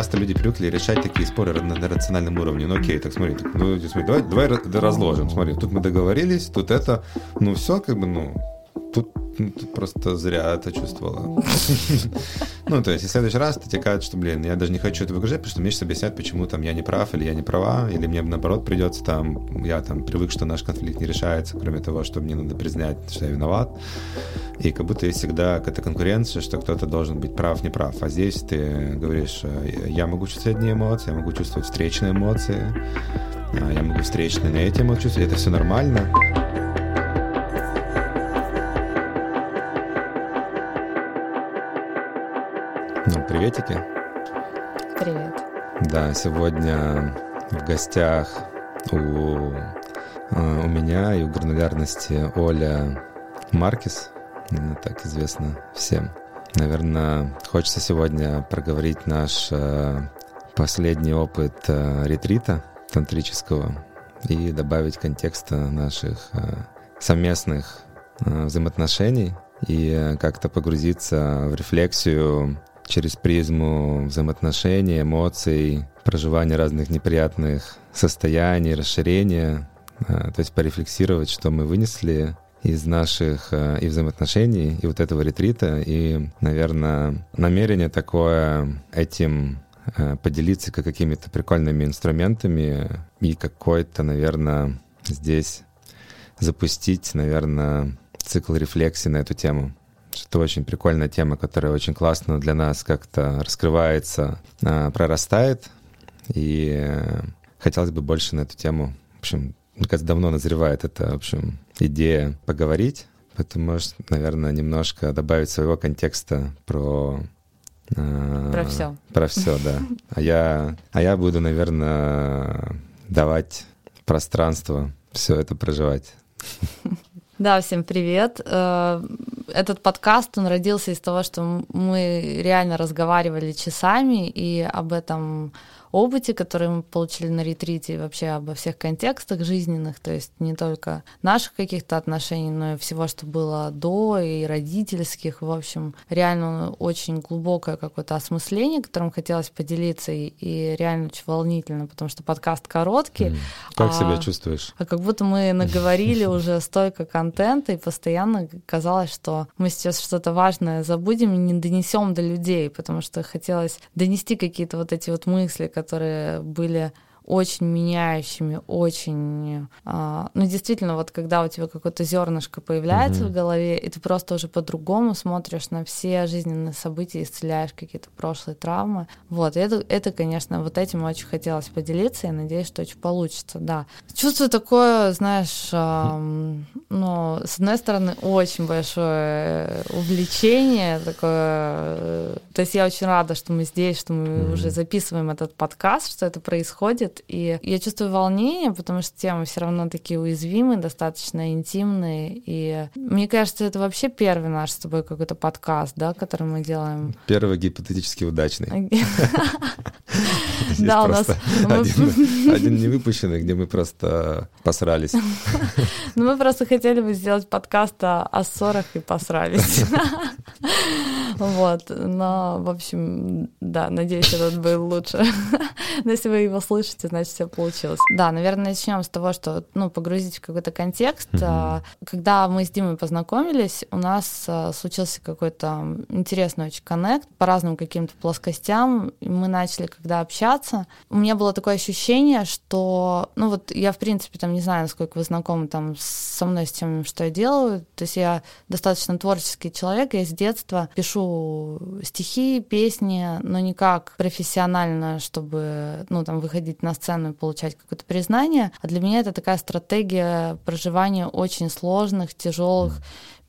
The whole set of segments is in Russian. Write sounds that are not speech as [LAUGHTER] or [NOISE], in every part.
часто люди привыкли решать такие споры на, на рациональном уровне. Ну окей, так смотри, так, ну, смотри давай, давай разложим. Смотри, тут мы договорились, тут это, ну все, как бы, ну, тут, ну, просто зря это чувствовала. [LAUGHS] Ну, то есть, и в следующий раз ты тебе кажется, что, блин, я даже не хочу это выгружать, потому что мне сейчас объяснять, почему там я не прав или я не права, или мне наоборот придется там, я там привык, что наш конфликт не решается, кроме того, что мне надо признать, что я виноват. И как будто есть всегда какая-то конкуренция, что кто-то должен быть прав, не прав. А здесь ты говоришь, «Э, я могу чувствовать одни эмоции, я могу чувствовать встречные эмоции, а я могу встречные на эти эмоции это все нормально. Приветики. Привет. Да, сегодня в гостях у, э, у меня и у гранулярности Оля Маркис, так известно всем. Наверное, хочется сегодня проговорить наш э, последний опыт э, ретрита тантрического и добавить контекста наших совместных взаимоотношений и как-то погрузиться в рефлексию через призму взаимоотношений, эмоций, проживания разных неприятных состояний, расширения, а, то есть порефлексировать, что мы вынесли из наших а, и взаимоотношений, и вот этого ретрита, и, наверное, намерение такое этим а, поделиться как какими-то прикольными инструментами и какой-то, наверное, здесь запустить, наверное, цикл рефлексии на эту тему что очень прикольная тема, которая очень классно для нас как-то раскрывается, а, прорастает. И э, хотелось бы больше на эту тему, в общем, мне кажется, давно назревает эта, в общем, идея поговорить. Поэтому, может, наверное, немножко добавить своего контекста про а, про все. Про все, да. А я, а я буду, наверное, давать пространство все это проживать. Да, всем привет. Э, этот подкаст, он родился из того, что мы реально разговаривали часами, и об этом опыте, который мы получили на ретрите, и вообще обо всех контекстах жизненных, то есть не только наших каких-то отношений, но и всего, что было до, и родительских, в общем, реально очень глубокое какое-то осмысление, которым хотелось поделиться, и, и реально очень волнительно, потому что подкаст короткий. Mm. Как а, себя чувствуешь? А как будто мы наговорили [LAUGHS] уже столько контента, и постоянно казалось, что мы сейчас что-то важное забудем и не донесем до людей, потому что хотелось донести какие-то вот эти вот мысли, которые были очень меняющими, очень... А, ну, действительно, вот когда у тебя какое-то зернышко появляется mm-hmm. в голове, и ты просто уже по-другому смотришь на все жизненные события, исцеляешь какие-то прошлые травмы. Вот, и это, это, конечно, вот этим очень хотелось поделиться, и надеюсь, что очень получится, да. Чувствую такое, знаешь, эм, ну, с одной стороны, очень большое увлечение, такое... Э, то есть я очень рада, что мы здесь, что мы mm-hmm. уже записываем этот подкаст, что это происходит, и я чувствую волнение, потому что темы все равно такие уязвимые, достаточно интимные. И мне кажется, это вообще первый наш с тобой какой-то подкаст, да, который мы делаем. Первый гипотетически удачный. [LAUGHS] [LAUGHS] [LAUGHS] Да, у нас... Один [LAUGHS] не выпущенный, где мы просто посрались. [LAUGHS] Ну, мы просто хотели бы сделать подкаст о ссорах и посрались. Вот, но, в общем, да, надеюсь, этот был лучше. Но если вы его слышите, значит, все получилось. Да, наверное, начнем с того, что, ну, погрузить в какой-то контекст. Mm-hmm. Когда мы с Димой познакомились, у нас а, случился какой-то интересный очень коннект по разным каким-то плоскостям. Мы начали, когда общаться, у меня было такое ощущение, что, ну, вот я, в принципе, там, не знаю, насколько вы знакомы там со мной, с тем, что я делаю. То есть я достаточно творческий человек, я с детства пишу стихи, песни, но не как профессионально, чтобы, ну, там, выходить на сцену и получать какое-то признание. А для меня это такая стратегия проживания очень сложных, тяжелых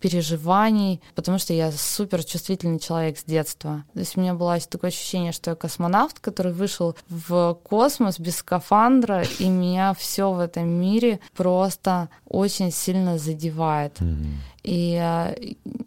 переживаний, потому что я супер чувствительный человек с детства. То есть у меня было такое ощущение, что я космонавт, который вышел в космос без скафандра, и меня все в этом мире просто очень сильно задевает. Mm-hmm. И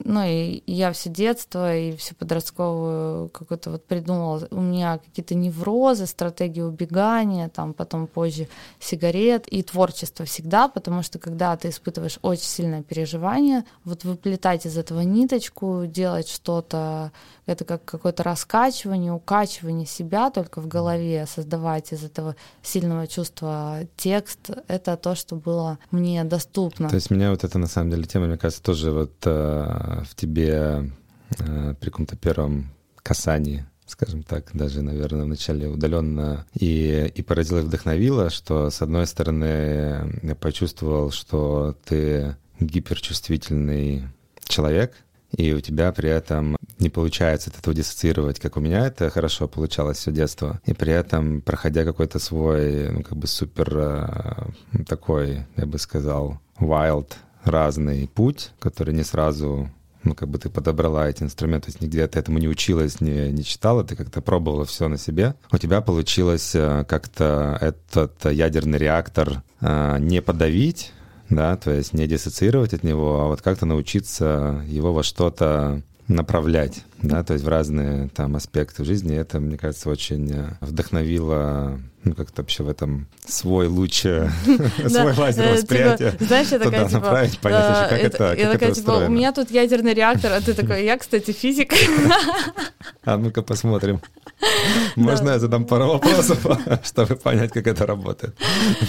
ну и я все детство и всю подростковую какую-то вот придумала. У меня какие-то неврозы, стратегии убегания, там потом позже сигарет и творчество всегда, потому что когда ты испытываешь очень сильное переживание, вот выплетать из этого ниточку, делать что-то, это как какое-то раскачивание, укачивание себя только в голове, создавать из этого сильного чувства текст, это то, что было мне доступно. То есть меня вот это на самом деле тема, мне кажется, тоже вот э, в тебе э, при каком-то первом касании скажем так, даже, наверное, вначале удаленно и, и поразило и вдохновило, что, с одной стороны, я почувствовал, что ты гиперчувствительный человек, и у тебя при этом не получается от этого диссоциировать, как у меня это хорошо получалось все детство. И при этом, проходя какой-то свой, ну, как бы супер э, такой, я бы сказал, wild, разный путь, который не сразу ну, как бы ты подобрала эти инструменты, то есть нигде ты этому не училась, не, не читала, ты как-то пробовала все на себе. У тебя получилось э, как-то этот ядерный реактор э, не подавить, да, то есть не диссоциировать от него, а вот как-то научиться его во что-то направлять, да, то есть в разные там аспекты жизни. Это, мне кажется, очень э, вдохновило ну, как-то вообще в этом свой луч, [LAUGHS] свой лазер э, восприятия. Типа, знаешь, я такая, типа... направить, понять как это Я такая, типа, у меня тут ядерный реактор, а ты [LAUGHS] такой, я, кстати, физик. [LAUGHS] А ну-ка посмотрим. Можно я задам пару вопросов, чтобы понять, как это работает?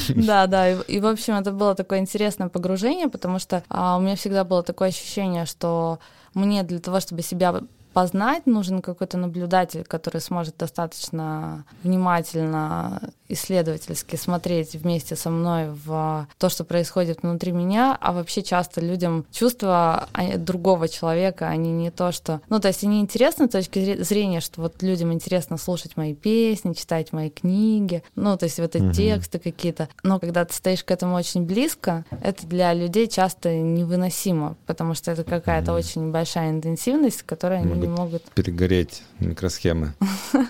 Да, да, и, в общем, это было такое интересное погружение, потому что а, у меня всегда было такое ощущение, что мне для того, чтобы себя познать, нужен какой-то наблюдатель, который сможет достаточно внимательно, исследовательски смотреть вместе со мной в то, что происходит внутри меня, а вообще часто людям чувства другого человека, они не то, что... Ну, то есть они интересны с точки зрения, что вот людям интересно слушать мои песни, читать мои книги, ну, то есть вот эти угу. тексты какие-то. Но когда ты стоишь к этому очень близко, это для людей часто невыносимо, потому что это какая-то угу. очень большая интенсивность, которая они не могут... Перегореть микросхемы. [LAUGHS]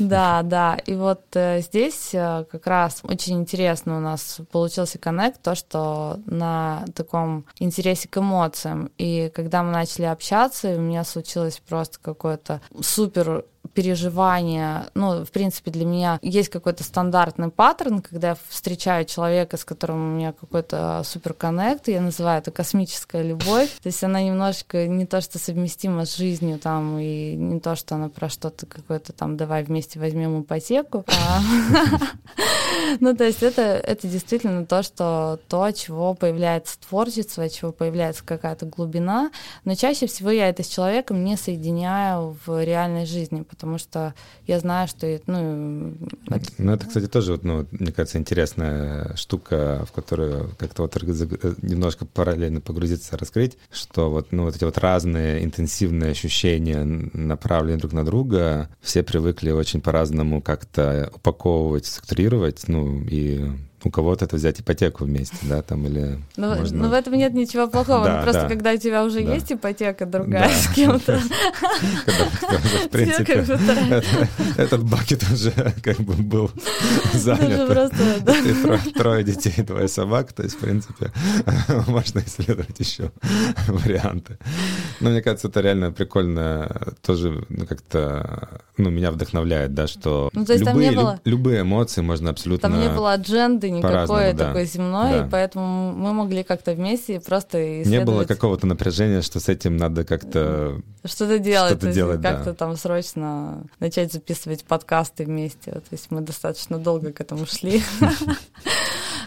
Да, да. И вот э, здесь э, как раз очень интересно у нас получился коннект, то, что на таком интересе к эмоциям. И когда мы начали общаться, у меня случилось просто какое-то супер переживания, ну, в принципе, для меня есть какой-то стандартный паттерн, когда я встречаю человека, с которым у меня какой-то супер коннект, я называю это космическая любовь, то есть она немножечко не то, что совместима с жизнью там, и не то, что она про что-то какое-то там, давай вместе возьмем ипотеку, а. [LAUGHS] Ну, то есть это, это действительно то, что то, чего появляется творчество, чего появляется какая-то глубина, но чаще всего я это с человеком не соединяю в реальной жизни, потому что я знаю, что ну, это... Ну, это, кстати, тоже, вот, ну, мне кажется, интересная штука, в которую как-то вот немножко параллельно погрузиться, раскрыть, что вот, ну, вот эти вот разные интенсивные ощущения, направленные друг на друга, все привыкли очень по-разному как-то упаковывать, структурировать, ну, и у кого-то это взять ипотеку вместе, да, там или... Но, ну, можно... но ну, в этом нет ничего плохого, да, просто да, когда у тебя уже да. есть ипотека другая да. с кем-то. [LAUGHS] В [LAUGHS] принципе, этот бакет уже как бы был [LAUGHS] занят. Трое детей, двое собак, то есть, в принципе, можно исследовать еще варианты. Но мне кажется, это реально прикольно, тоже как-то, ну, меня вдохновляет, да, что любые эмоции можно абсолютно... Там не было адженды никакой да. такой земной, да. и поэтому мы могли как-то вместе просто исследовать. Не было какого-то напряжения, что с этим надо как-то... Что-то делать, что делать как-то да. там срочно начать записывать подкасты вместе. То есть мы достаточно долго к этому шли. [LAUGHS]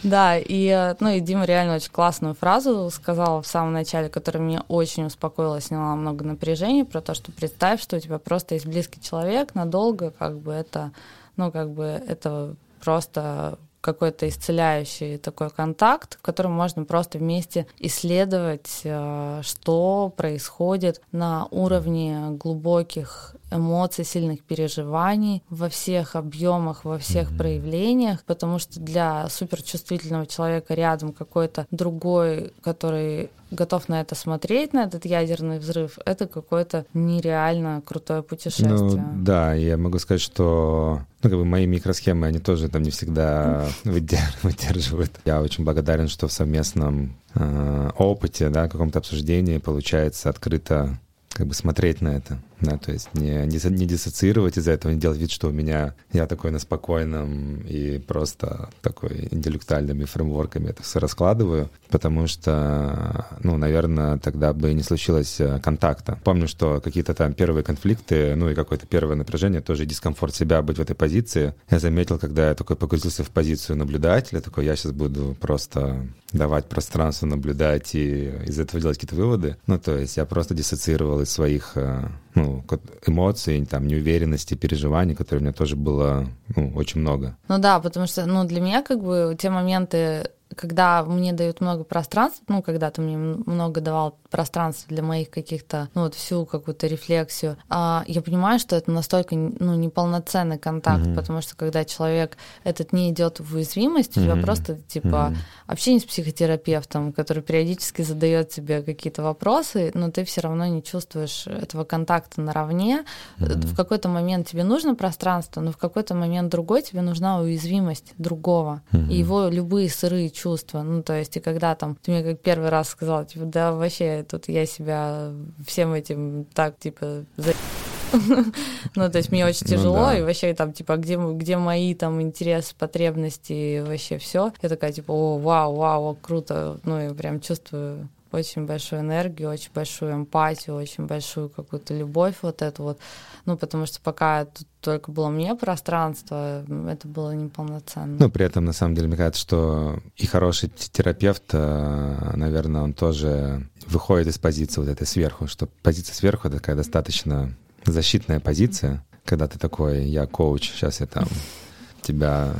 Да, и, ну, и Дима реально очень классную фразу сказал в самом начале, которая меня очень успокоила, сняла много напряжения про то, что представь, что у тебя просто есть близкий человек надолго, как бы это, ну, как бы это просто какой-то исцеляющий такой контакт, в котором можно просто вместе исследовать, э, что происходит на уровне глубоких эмоций, сильных переживаний во всех объемах, во всех mm-hmm. проявлениях, потому что для суперчувствительного человека рядом какой-то другой, который готов на это смотреть, на этот ядерный взрыв, это какое-то нереально крутое путешествие. Ну, да, я могу сказать, что ну, как бы мои микросхемы, они тоже там не всегда [LAUGHS] выдерживают. Я очень благодарен, что в совместном э, опыте, да, каком-то обсуждении получается открыто как бы смотреть на это да, то есть не, не, не диссоциировать из-за этого, не делать вид, что у меня я такой на спокойном и просто такой интеллектуальными фреймворками это все раскладываю, потому что, ну, наверное, тогда бы не случилось э, контакта. Помню, что какие-то там первые конфликты, ну и какое-то первое напряжение, тоже дискомфорт себя быть в этой позиции. Я заметил, когда я такой погрузился в позицию наблюдателя, такой, я сейчас буду просто давать пространство, наблюдать и из этого делать какие-то выводы. Ну, то есть я просто диссоциировал из своих э, ну, эмоций, там, неуверенности, переживаний, которые у меня тоже было ну, очень много. Ну да, потому что ну, для меня как бы те моменты когда мне дают много пространства, ну, когда ты мне много давал пространства для моих каких-то, ну, вот всю какую-то рефлексию, а я понимаю, что это настолько, ну, неполноценный контакт, mm-hmm. потому что когда человек этот не идет в уязвимость, mm-hmm. у тебя просто, типа, mm-hmm. общение с психотерапевтом, который периодически задает тебе какие-то вопросы, но ты все равно не чувствуешь этого контакта наравне. Mm-hmm. В какой-то момент тебе нужно пространство, но в какой-то момент другой тебе нужна уязвимость другого. Mm-hmm. И его любые сырые чувства. Ну, то есть, и когда там ты мне как первый раз сказал, типа, да, вообще, тут я себя всем этим так, типа, за... [LAUGHS] Ну, то есть мне очень ну тяжело, и вообще там, типа, где, где мои там интересы, потребности, вообще все. Я такая, типа, о, вау, вау, круто. Ну, я прям чувствую очень большую энергию, очень большую эмпатию, очень большую какую-то любовь вот эту вот. Ну, потому что пока тут только было мне пространство, это было неполноценно. Ну, при этом, на самом деле, мне кажется, что и хороший терапевт, э, наверное, он тоже выходит из позиции вот этой сверху, что позиция сверху — это такая достаточно защитная позиция, когда ты такой, я коуч, сейчас я там тебя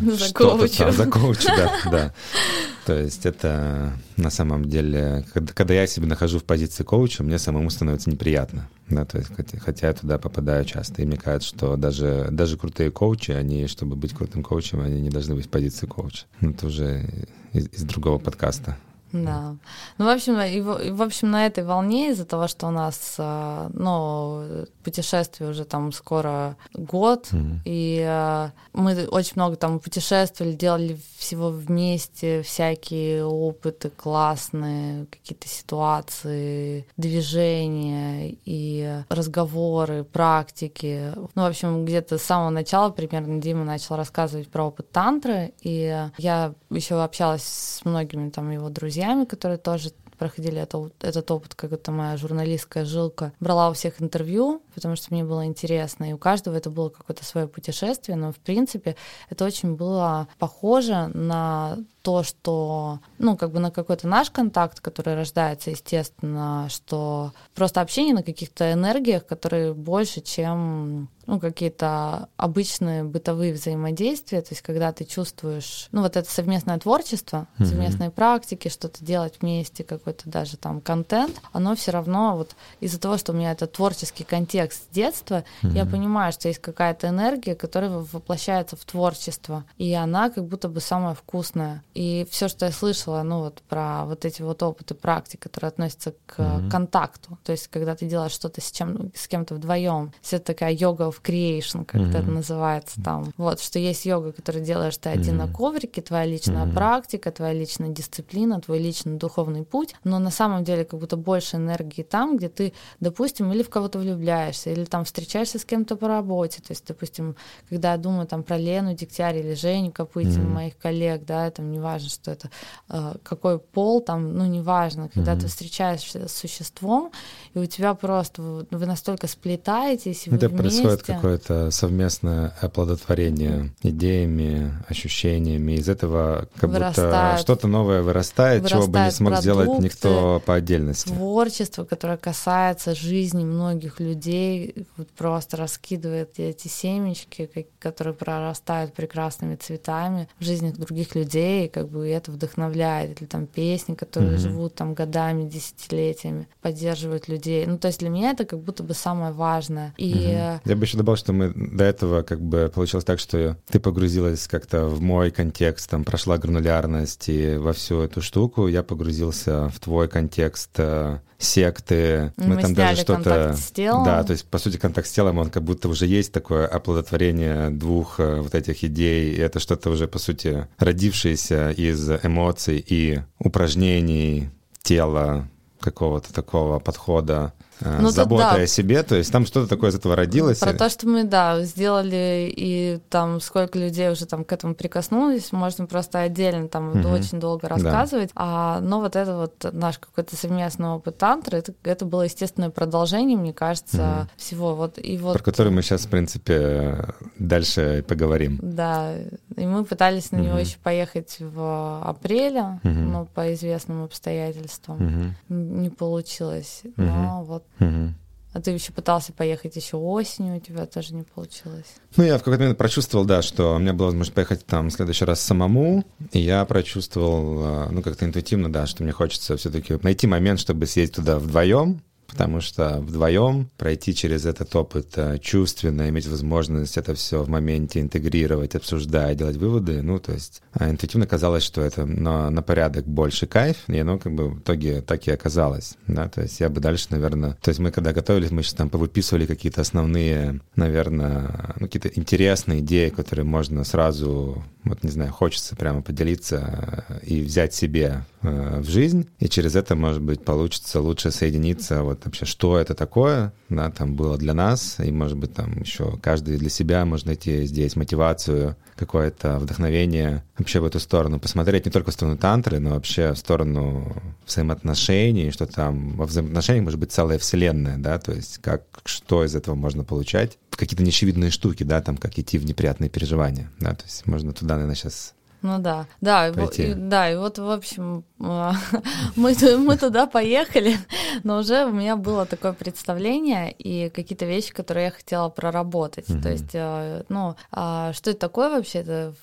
Закоучу. Там, закоучу, да, да. [LAUGHS] То есть это на самом деле, когда, когда я себя нахожу в позиции коуча, мне самому становится неприятно. Да, то есть, хотя, хотя я туда попадаю часто. И мне кажется, что даже, даже крутые коучи, они, чтобы быть крутым коучем, они не должны быть в позиции коуча. Ну, это уже из, из другого подкаста. Да. Ну, в общем, и, в общем, на этой волне из-за того, что у нас, а, ну, путешествие уже там скоро год, mm-hmm. и а, мы очень много там путешествовали, делали всего вместе, всякие опыты классные, какие-то ситуации, движения и разговоры, практики. Ну, в общем, где-то с самого начала примерно Дима начал рассказывать про опыт тантры, и я еще общалась с многими там его друзьями, которые тоже проходили это, этот опыт, как это моя журналистская жилка. Брала у всех интервью, потому что мне было интересно, и у каждого это было какое-то свое путешествие, но в принципе это очень было похоже на то, что, ну, как бы на какой-то наш контакт, который рождается, естественно, что просто общение на каких-то энергиях, которые больше, чем ну, какие-то обычные бытовые взаимодействия, то есть когда ты чувствуешь, ну, вот это совместное творчество, mm-hmm. совместные практики, что-то делать вместе, какой-то даже там контент, оно все равно вот из-за того, что у меня это творческий контекст с детства, mm-hmm. я понимаю, что есть какая-то энергия, которая воплощается в творчество, и она как будто бы самая вкусная. И все, что я слышала, ну, вот про вот эти вот опыты практик, которые относятся к mm-hmm. контакту, то есть когда ты делаешь что-то с, чем, с кем-то вдвоем, все это такая йога of creation, как mm-hmm. это называется там. Вот, что есть йога, которую делаешь ты один mm-hmm. на коврике, твоя личная mm-hmm. практика, твоя личная дисциплина, твой личный духовный путь, но на самом деле как будто больше энергии там, где ты, допустим, или в кого-то влюбляешься, или там встречаешься с кем-то по работе. То есть, допустим, когда я думаю там про Лену Дегтярь или Женю Копытину, mm-hmm. моих коллег, да, там неважно, что это, э, какой пол там, ну, неважно, когда mm-hmm. ты встречаешься с существом, и у тебя просто, вы настолько сплетаетесь, вы это вместе. происходит какое-то совместное оплодотворение идеями, ощущениями. Из этого как вырастает, будто что-то новое вырастает, чего бы не смог сделать никто по отдельности. Творчество, которое касается жизни многих людей, вот просто раскидывает эти семечки, которые прорастают прекрасными цветами в жизнях других людей, как бы это вдохновляет. Или там песни, которые mm-hmm. живут там годами, десятилетиями, поддерживают людей. Ну, то есть для меня это как будто бы самое важное. И... Mm-hmm. Я бы еще добавил, что мы до этого как бы получилось так, что ты погрузилась как-то в мой контекст, там прошла гранулярность и во всю эту штуку, я погрузился в твой контекст э, секты, мы, мы там даже что-то... Да, то есть, по сути, контакт с телом, он как будто уже есть такое оплодотворение двух э, вот этих идей, и это что-то уже, по сути, родившееся из эмоций и упражнений тела, какого-то такого подхода Э, ну, заботой да. о себе, то есть там что-то такое из этого родилось. Про то, что мы, да, сделали, и там сколько людей уже там к этому прикоснулись, можно просто отдельно там угу. очень долго рассказывать. Да. А, но вот это вот наш какой-то совместный опыт тантры, это, это было естественное продолжение, мне кажется, угу. всего. Вот, и вот... Про который мы сейчас, в принципе, дальше поговорим. Да, и мы пытались на угу. него еще поехать в апреле, угу. но по известным обстоятельствам угу. не получилось. Угу. Но вот Угу. А ты еще пытался поехать еще осенью, у тебя тоже не получилось. Ну, я в какой-то момент прочувствовал, да, что у меня была возможность поехать там в следующий раз самому, и я прочувствовал, а, ну, как-то интуитивно, да, что мне хочется все-таки найти момент, чтобы съездить туда вдвоем, потому что вдвоем пройти через этот опыт э, чувственно, иметь возможность это все в моменте интегрировать, обсуждать, делать выводы, ну, то есть э, интуитивно казалось, что это на, на порядок больше кайф, и оно как бы в итоге так и оказалось, да, то есть я бы дальше, наверное, то есть мы когда готовились, мы сейчас там повыписывали какие-то основные, наверное, ну, какие-то интересные идеи, которые можно сразу, вот не знаю, хочется прямо поделиться э, и взять себе в жизнь, и через это, может быть, получится лучше соединиться. Вот вообще, что это такое, да, там было для нас, и, может быть, там еще каждый для себя может найти здесь мотивацию, какое-то вдохновение вообще в эту сторону, посмотреть не только в сторону тантры, но вообще в сторону взаимоотношений, что там во взаимоотношениях может быть целая вселенная, да, то есть как, что из этого можно получать, какие-то неочевидные штуки, да, там, как идти в неприятные переживания, да, то есть можно туда, наверное, сейчас ну да, да, и, да, и вот, в общем, а, [LAUGHS] мы, мы туда поехали, [LAUGHS] но уже у меня было такое представление и какие-то вещи, которые я хотела проработать. Mm-hmm. То есть, э, ну, а что это такое вообще? Это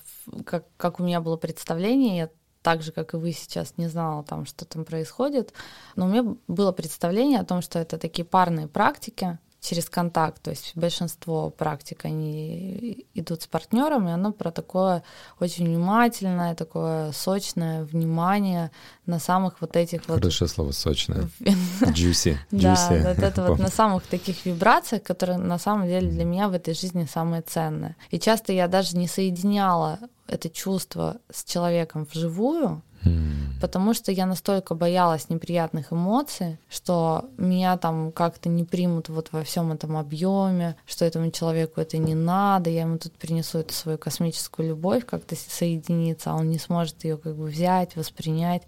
как, как у меня было представление, я так же, как и вы сейчас, не знала там, что там происходит. Но у меня было представление о том, что это такие парные практики, через контакт. То есть большинство практик, они идут с партнером, и оно про такое очень внимательное, такое сочное внимание на самых вот этих вот... Хорошее слово «сочное». [LAUGHS] Juicy. Да, вот это вот на самых таких вибрациях, которые на самом деле для меня в этой жизни самые ценные. И часто я даже не соединяла это чувство с человеком вживую, Потому что я настолько боялась неприятных эмоций, что меня там как-то не примут вот во всем этом объеме, что этому человеку это не надо, я ему тут принесу эту свою космическую любовь, как-то соединиться, а он не сможет ее как бы взять, воспринять.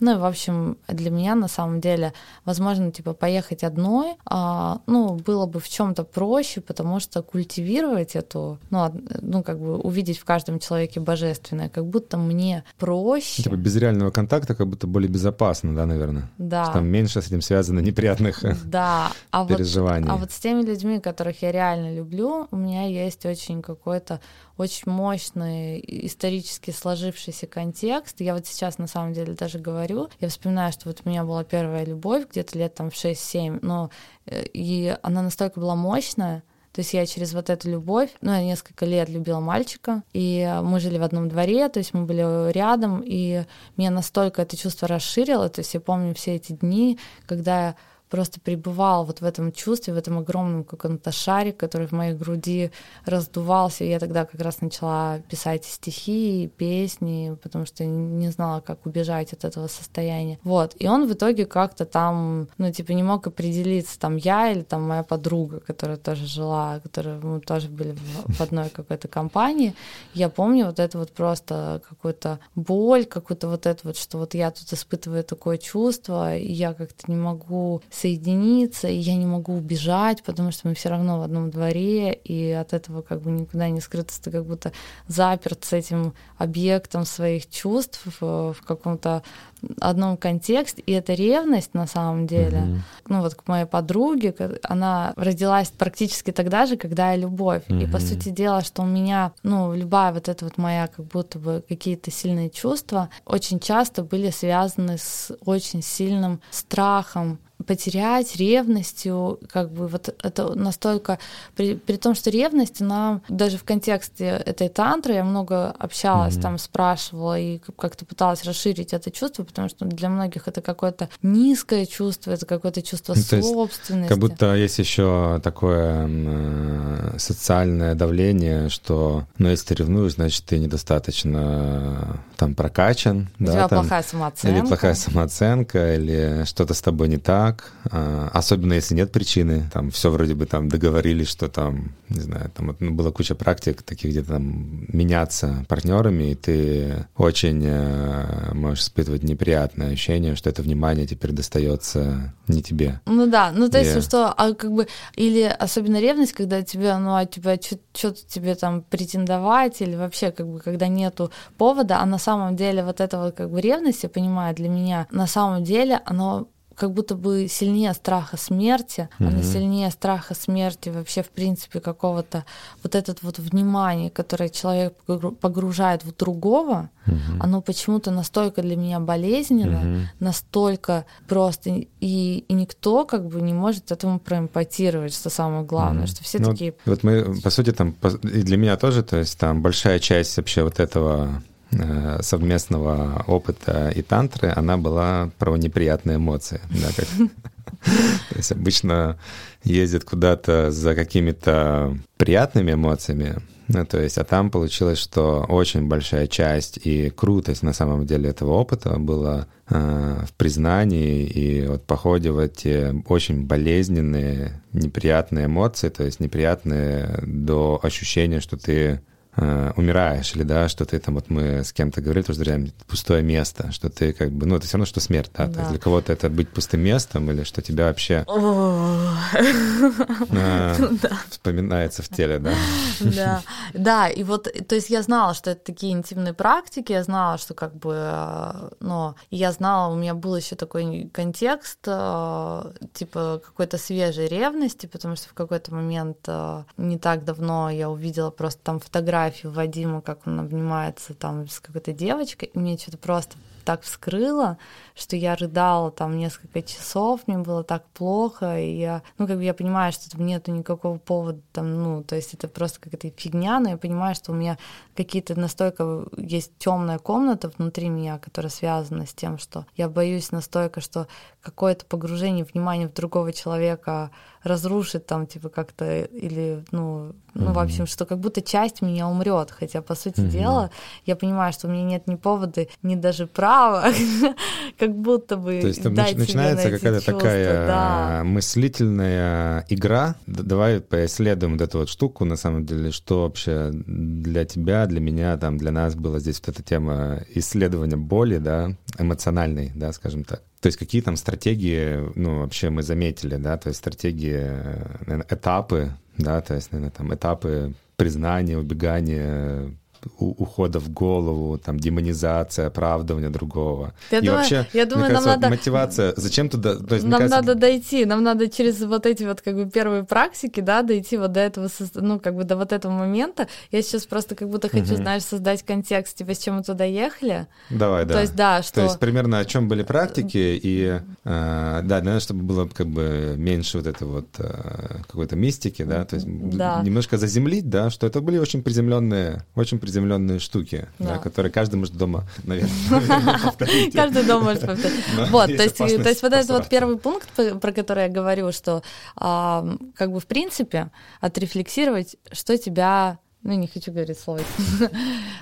Ну и, в общем, для меня на самом деле, возможно, типа поехать одной, а, ну, было бы в чем-то проще, потому что культивировать эту, ну, ну, как бы увидеть в каждом человеке божественное, как будто мне проще. Типа без реального контакта как будто более безопасно, да, наверное? Да. Что там меньше с этим связано неприятных да. [LAUGHS] а переживаний. Вот, а вот с теми людьми, которых я реально люблю, у меня есть очень какой-то очень мощный исторически сложившийся контекст. Я вот сейчас на самом деле даже говорю, я вспоминаю, что вот у меня была первая любовь где-то лет там в 6-7, но э, и она настолько была мощная, то есть я через вот эту любовь, ну, я несколько лет любила мальчика, и мы жили в одном дворе, то есть мы были рядом, и меня настолько это чувство расширило, то есть я помню все эти дни, когда я просто пребывал вот в этом чувстве, в этом огромном каком-то шаре, который в моей груди раздувался. Я тогда как раз начала писать стихи, песни, потому что не знала, как убежать от этого состояния. Вот. И он в итоге как-то там, ну, типа, не мог определиться, там я или там моя подруга, которая тоже жила, которая мы тоже были в, в одной какой-то компании. Я помню вот это вот просто какую-то боль, какую-то вот это вот, что вот я тут испытываю такое чувство, и я как-то не могу соединиться, и я не могу убежать, потому что мы все равно в одном дворе, и от этого как бы никуда не скрыться, ты как будто заперт с этим объектом своих чувств в, в каком-то одном контексте, и это ревность на самом деле. Mm-hmm. Ну вот к моей подруге, она родилась практически тогда же, когда и любовь. Mm-hmm. И по сути дела, что у меня, ну, любая вот эта вот моя как будто бы какие-то сильные чувства очень часто были связаны с очень сильным страхом потерять ревностью, как бы вот это настолько, при, при том, что ревность, она даже в контексте этой тантры, я много общалась, mm-hmm. там спрашивала и как-то пыталась расширить это чувство, потому что для многих это какое-то низкое чувство, это какое-то чувство ну, собственности. как будто есть еще такое э, социальное давление, что, ну, если ты ревнуешь, значит, ты недостаточно там прокачан, У да, тебя там, плохая самооценка. или плохая самооценка, или что-то с тобой не так, так, а, особенно если нет причины, там все вроде бы там договорились, что там, не знаю, там ну, была куча практик таких, где там меняться партнерами, и ты очень э, можешь испытывать неприятное ощущение, что это внимание теперь достается не тебе. Ну да, ну то есть yeah. что, а как бы, или особенно ревность, когда тебе, ну, а тебя что-то тебе там претендовать, или вообще как бы, когда нету повода, а на самом деле вот это вот как бы ревность, я понимаю, для меня на самом деле оно как будто бы сильнее страха смерти, mm-hmm. она сильнее страха смерти вообще в принципе какого-то вот этот вот внимание, которое человек погружает в другого, mm-hmm. оно почему-то настолько для меня болезненно, mm-hmm. настолько просто и, и никто как бы не может этому проэмпатировать, что самое главное, mm-hmm. что все ну, такие. Вот мы по сути там и для меня тоже, то есть там большая часть вообще вот этого совместного опыта и тантры, она была про неприятные эмоции. Да, как... [LAUGHS] То есть обычно ездят куда-то за какими-то приятными эмоциями, ну, то есть, а там получилось, что очень большая часть и крутость на самом деле этого опыта была э, в признании и вот походе в эти очень болезненные, неприятные эмоции, то есть неприятные до ощущения, что ты э, умираешь, или да, что ты там, вот мы с кем-то говорили, тоже реально пустое место, что ты как бы, ну, это все равно, что смерть, да, да. для кого-то это быть пустым местом, или что тебя вообще э, [LAUGHS] вспоминается в теле, да? Да, да, и вот, то есть я знала, что это такие интимные практики, я знала, что как бы, э, ну, я знала, у меня был еще такой контекст, э, типа какой-то свежей ревности, потому что в какой-то момент не так давно я увидела просто там фотографии фотографию Вадима, как он обнимается там с какой-то девочкой, и мне что-то просто так вскрыло, что я рыдала там несколько часов, мне было так плохо, и я, ну, как бы я понимаю, что там нету никакого повода там, ну, то есть это просто какая-то фигня, но я понимаю, что у меня какие-то настолько есть темная комната внутри меня, которая связана с тем, что я боюсь настолько, что какое-то погружение внимания в другого человека разрушит там, типа, как-то, или, ну, ну, mm-hmm. в общем, что как будто часть меня умрет, хотя, по сути mm-hmm. дела, я понимаю, что у меня нет ни повода, ни даже права, [LAUGHS] как будто бы То есть там начинается какая-то такая да. мыслительная игра. Давай поисследуем вот эту вот штуку, на самом деле, что вообще для тебя, для меня, там, для нас была здесь вот эта тема исследования боли, да, эмоциональной, да, скажем так. То есть какие там стратегии, ну, вообще мы заметили, да, то есть стратегии, наверное, этапы, да, то есть, наверное, там этапы признания, убегания, ухода в голову, там, демонизация, оправдывание другого. Я и думаю, вообще, я думаю, мне кажется, нам надо... мотивация, зачем туда... То есть, нам кажется... надо дойти, нам надо через вот эти вот как бы первые практики, да, дойти вот до этого, ну, как бы до вот этого момента. Я сейчас просто как будто хочу, угу. знаешь, создать контекст, типа, с чем мы туда ехали. Давай, да. То есть, да, что... То есть, примерно о чем были практики, и, э, да, наверное, чтобы было как бы меньше вот этой вот э, какой-то мистики, да, то есть да. немножко заземлить, да, что это были очень приземленные, очень приземленные приземленные штуки, да. Да, которые каждый может дома, [LAUGHS] наверное, [LAUGHS] повторить. Каждый дома может повторить. [LAUGHS] Вот, то есть, то есть вот этот вот первый пункт, про который я говорю, что как бы в принципе отрефлексировать, что тебя, ну не хочу говорить слово,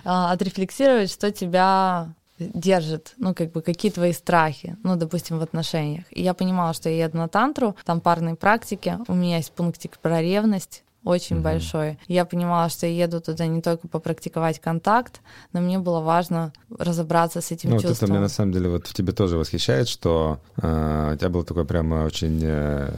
а, отрефлексировать, что тебя держит, ну, как бы, какие твои страхи, ну, допустим, в отношениях. И я понимала, что я еду на тантру, там парные практики, у меня есть пунктик про ревность, очень угу. большой. Я понимала, что я еду туда не только попрактиковать контакт, но мне было важно разобраться с этим ну, чувством. Вот это меня на самом деле вот в тебе тоже восхищает, что э, у тебя был такой прямо очень, э,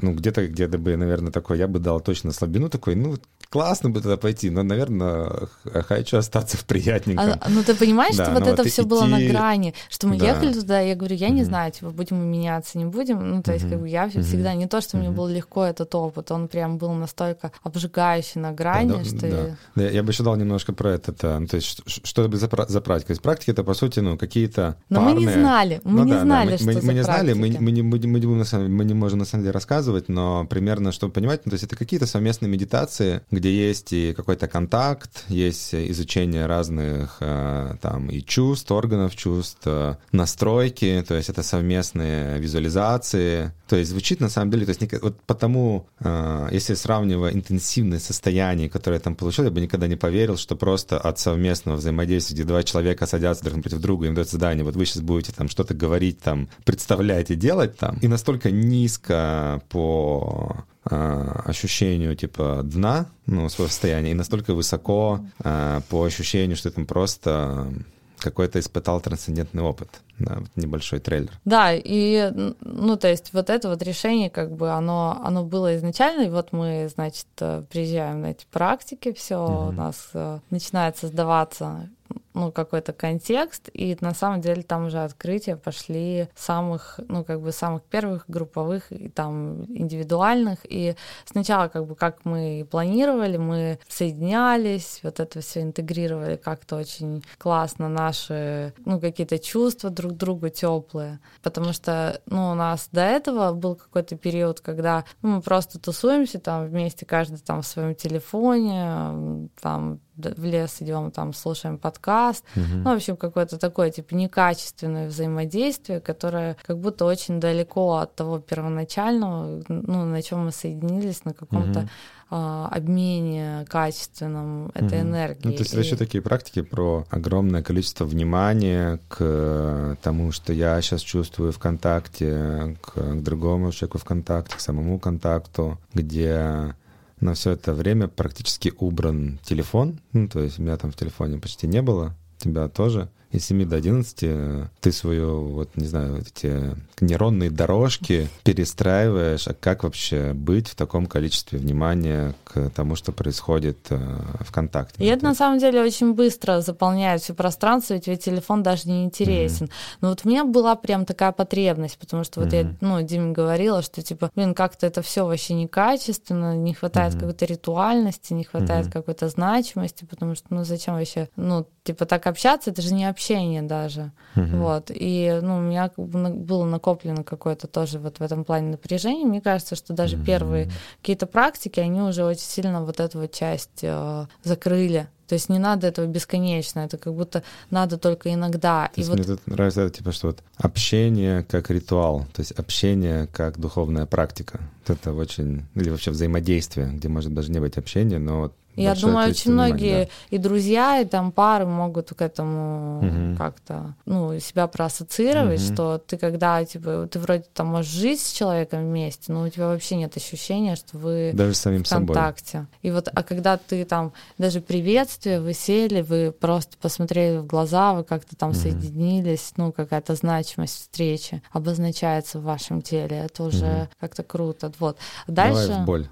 ну где-то где-то бы, наверное, такой, я бы дал точно слабину такой, ну классно бы туда пойти, но, наверное, хочу остаться в приятненьком. А, ну ты понимаешь, да, что вот это все идти... было на грани, что мы да. ехали туда, я говорю, я угу. не знаю, типа будем мы меняться, не будем, ну то есть угу. как бы я угу. всегда не то, что угу. мне было легко этот опыт, он прям был настолько обжигающий на грани, да, что... Да. да. Я бы еще дал немножко про это, ну, то есть что это за, за практика. То есть практики это, по сути, ну, какие-то Но парные... мы не знали, мы ну, не да, знали, да, что мы, мы не знали, мы, мы, не, мы, мы, самом, мы не можем на самом деле рассказывать, но примерно, чтобы понимать, ну, то есть это какие-то совместные медитации, где есть и какой-то контакт, есть изучение разных э, там и чувств, органов чувств, э, настройки, то есть это совместные визуализации, то есть звучит на самом деле, то есть вот потому, э, если сравнивая интенсивное состояние, которое я там получил, я бы никогда не поверил, что просто от совместного взаимодействия, где два человека садятся друг напротив друга, им дается задание, вот вы сейчас будете там что-то говорить, там, представлять и делать там, и настолько низко по э, ощущению типа дна, ну, своего состояния, и настолько высоко э, по ощущению, что это просто какой-то испытал трансцендентный опыт. Да, вот небольшой трейлер. Да, и, ну, то есть вот это вот решение, как бы, оно, оно было изначально, и вот мы, значит, э, приезжаем на эти практики, все угу. у нас э, начинает создаваться ну, какой-то контекст, и на самом деле там уже открытия пошли самых, ну, как бы самых первых групповых и там индивидуальных, и сначала как бы как мы планировали, мы соединялись, вот это все интегрировали как-то очень классно наши, ну, какие-то чувства друг другу теплые, потому что, ну, у нас до этого был какой-то период, когда ну, мы просто тусуемся там вместе, каждый там в своем телефоне, там в лес идем, там слушаем подкаст. Угу. Ну, в общем, какое-то такое, типа, некачественное взаимодействие, которое как будто очень далеко от того первоначального, ну, на чем мы соединились, на каком-то угу. обмене качественном этой угу. энергии. Ну, то есть это еще такие практики про огромное количество внимания к тому, что я сейчас чувствую в контакте, к, к другому человеку в контакте, к самому контакту, где на все это время практически убран телефон. Ну, то есть меня там в телефоне почти не было, тебя тоже из 7 до 11 э, ты свою, вот, не знаю, вот эти нейронные дорожки перестраиваешь, а как вообще быть в таком количестве внимания к тому, что происходит э, в контакте. И это на самом деле очень быстро заполняет все пространство, ведь ведь телефон даже не интересен. Mm-hmm. Но вот у меня была прям такая потребность, потому что вот mm-hmm. я, ну, Диме говорила, что типа, блин, как-то это все вообще некачественно, не хватает mm-hmm. какой-то ритуальности, не хватает mm-hmm. какой-то значимости, потому что, ну, зачем вообще, ну, типа так общаться, это же не общение даже. Uh-huh. Вот. И ну, у меня было накоплено какое-то тоже вот в этом плане напряжение. Мне кажется, что даже uh-huh. первые какие-то практики, они уже очень сильно вот эту вот часть э, закрыли. То есть не надо этого бесконечно, это как будто надо только иногда. То и вот... Мне тут нравится это, типа, что вот общение как ритуал, то есть общение как духовная практика. Вот это очень... Или вообще взаимодействие, где может даже не быть общения, но вот я думаю, очень многие да. и друзья, и там пары могут к этому угу. как-то, ну, себя проассоциировать, угу. что ты когда, типа, ты вроде там можешь жить с человеком вместе, но у тебя вообще нет ощущения, что вы даже самим в контакте. Собой. И вот, а когда ты там даже приветствие, вы сели, вы просто посмотрели в глаза, вы как-то там угу. соединились, ну, какая-то значимость встречи обозначается в вашем теле, это уже угу. как-то круто. Вот. Дальше... Давай в боль.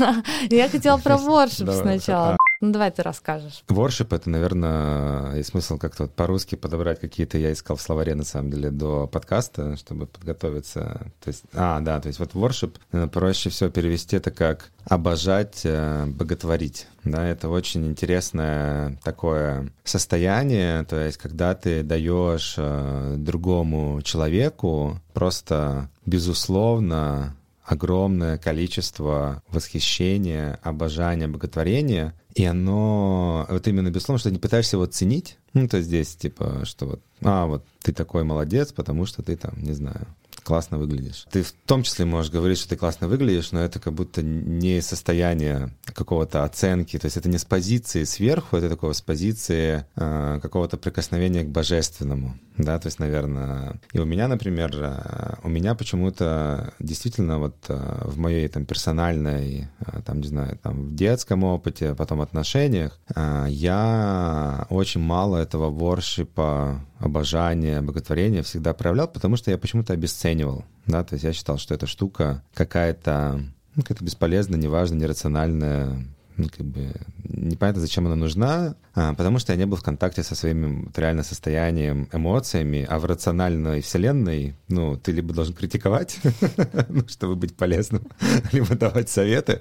[LAUGHS] Я хотела про воршип сначала. Ну, давай ты расскажешь. Воршип — это, наверное, есть смысл как-то вот по-русски подобрать какие-то, я искал в словаре, на самом деле, до подкаста, чтобы подготовиться. То есть, а, да, то есть вот воршип проще всего перевести это как обожать, э, боготворить. Да, это очень интересное такое состояние, то есть когда ты даешь э, другому человеку просто безусловно огромное количество восхищения, обожания, боготворения, и оно вот именно безусловно, что ты не пытаешься его ценить, ну, то здесь, типа, что вот, а, вот ты такой молодец, потому что ты там, не знаю, классно выглядишь. Ты в том числе можешь говорить, что ты классно выглядишь, но это как будто не состояние какого-то оценки, то есть это не с позиции сверху, это такое с позиции э, какого-то прикосновения к божественному, да, то есть, наверное, и у меня, например, э, у меня почему-то действительно вот а, в моей там персональной, а, там, не знаю, там в детском опыте, потом отношениях, а, я очень мало этого воршипа, обожания, боготворения всегда проявлял, потому что я почему-то обесценивал, да, то есть я считал, что эта штука какая-то ну, какая-то бесполезная, неважная, нерациональная, ну, как бы непонятно, зачем она нужна, а, потому что я не был в контакте со своим вот, реально состоянием, эмоциями, а в рациональной вселенной, ну, ты либо должен критиковать, [LAUGHS] ну, чтобы быть полезным, [LAUGHS] либо давать советы,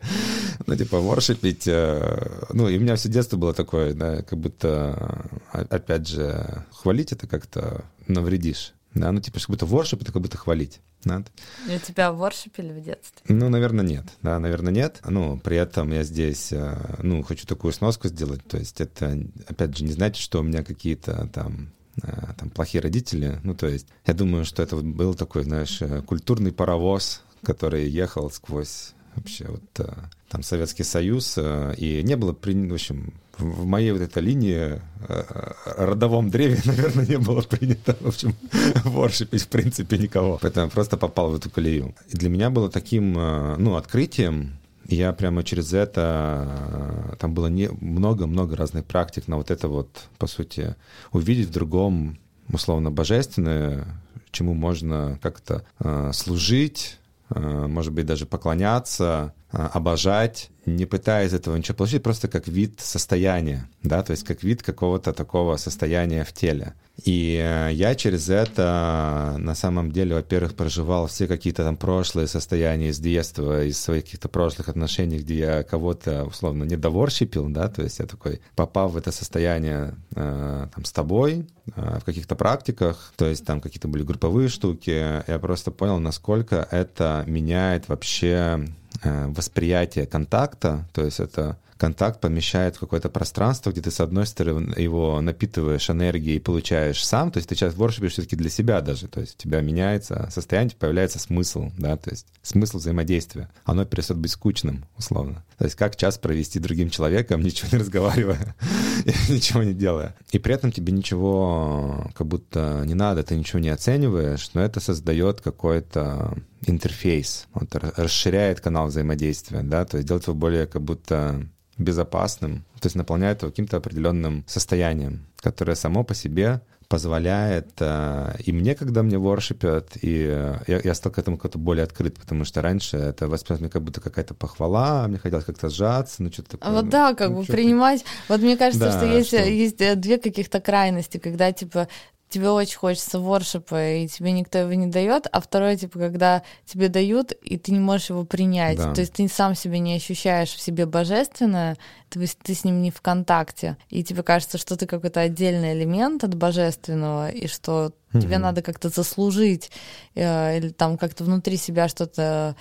ну, типа, воршипить. Э, ну, и у меня все детство было такое, да, как будто, а, опять же, хвалить это как-то навредишь. Да, ну, типа, как будто воршип — это как будто хвалить. Да. И тебя воршипили в детстве? Ну, наверное, нет. Да, наверное, нет. Ну, при этом я здесь, э, ну, хочу такую сноску сделать. То есть это, опять же, не значит, что у меня какие-то там э, там плохие родители. Ну, то есть я думаю, что это был такой, знаешь, э, культурный паровоз, который ехал сквозь вообще вот там Советский Союз, и не было, в общем, в моей вот этой линии э, родовом древе, [LAUGHS] наверное, не было принято, в общем, [LAUGHS] воршипить в принципе никого. Поэтому я просто попал в эту колею. И для меня было таким, э, ну, открытием, я прямо через это, э, там было много-много разных практик на вот это вот, по сути, увидеть в другом, условно, божественное, чему можно как-то э, служить, э, может быть, даже поклоняться, э, обожать, не пытаясь этого ничего получить, просто как вид состояния, да, то есть как вид какого-то такого состояния в теле. И э, я через это на самом деле, во-первых, проживал все какие-то там прошлые состояния из детства, из своих каких-то прошлых отношений, где я кого-то условно недоворщипил, да, то есть я такой, попав в это состояние э, там с тобой, э, в каких-то практиках, то есть там какие-то были групповые штуки, я просто понял, насколько это меняет вообще Э, восприятие контакта, то есть это контакт помещает в какое-то пространство, где ты, с одной стороны, его напитываешь энергией и получаешь сам, то есть ты сейчас воршипишь все-таки для себя даже, то есть у тебя меняется состояние, появляется смысл, да, то есть смысл взаимодействия. Оно перестает быть скучным, условно. То есть как час провести другим человеком, [LAUGHS] ничего не разговаривая, [LAUGHS] ничего не делая. И при этом тебе ничего как будто не надо, ты ничего не оцениваешь, но это создает какой-то интерфейс, вот, расширяет канал взаимодействия, да, то есть делает его более как будто безопасным, то есть наполняет его каким-то определенным состоянием, которое само по себе позволяет э, и мне, когда мне воршипят, и э, я, я стал к этому как-то более открыт, потому что раньше это воспринималось как будто какая-то похвала, мне хотелось как-то сжаться, ну что-то такое. Вот ну, да, как ну, бы принимать. Вот мне кажется, да, что есть, что... есть э, две каких-то крайности, когда типа тебе очень хочется воршипа, и тебе никто его не дает, а второе, типа, когда тебе дают, и ты не можешь его принять. Да. То есть ты сам себе не ощущаешь в себе божественное, ты, ты с ним не в контакте, и тебе кажется, что ты какой-то отдельный элемент от божественного, и что mm-hmm. тебе надо как-то заслужить, э, или там как-то внутри себя что-то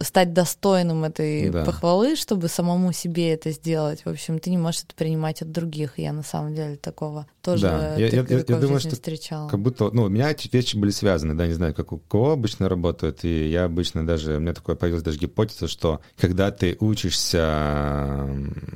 стать достойным этой да. похвалы, чтобы самому себе это сделать. В общем, ты не можешь это принимать от других. Я на самом деле такого тоже да. я, я, я, я думаю, что встречала. Как будто, ну, у меня эти вещи были связаны, да, не знаю, как у кого обычно работают, и я обычно даже, у меня такое появилась даже гипотеза, что когда ты учишься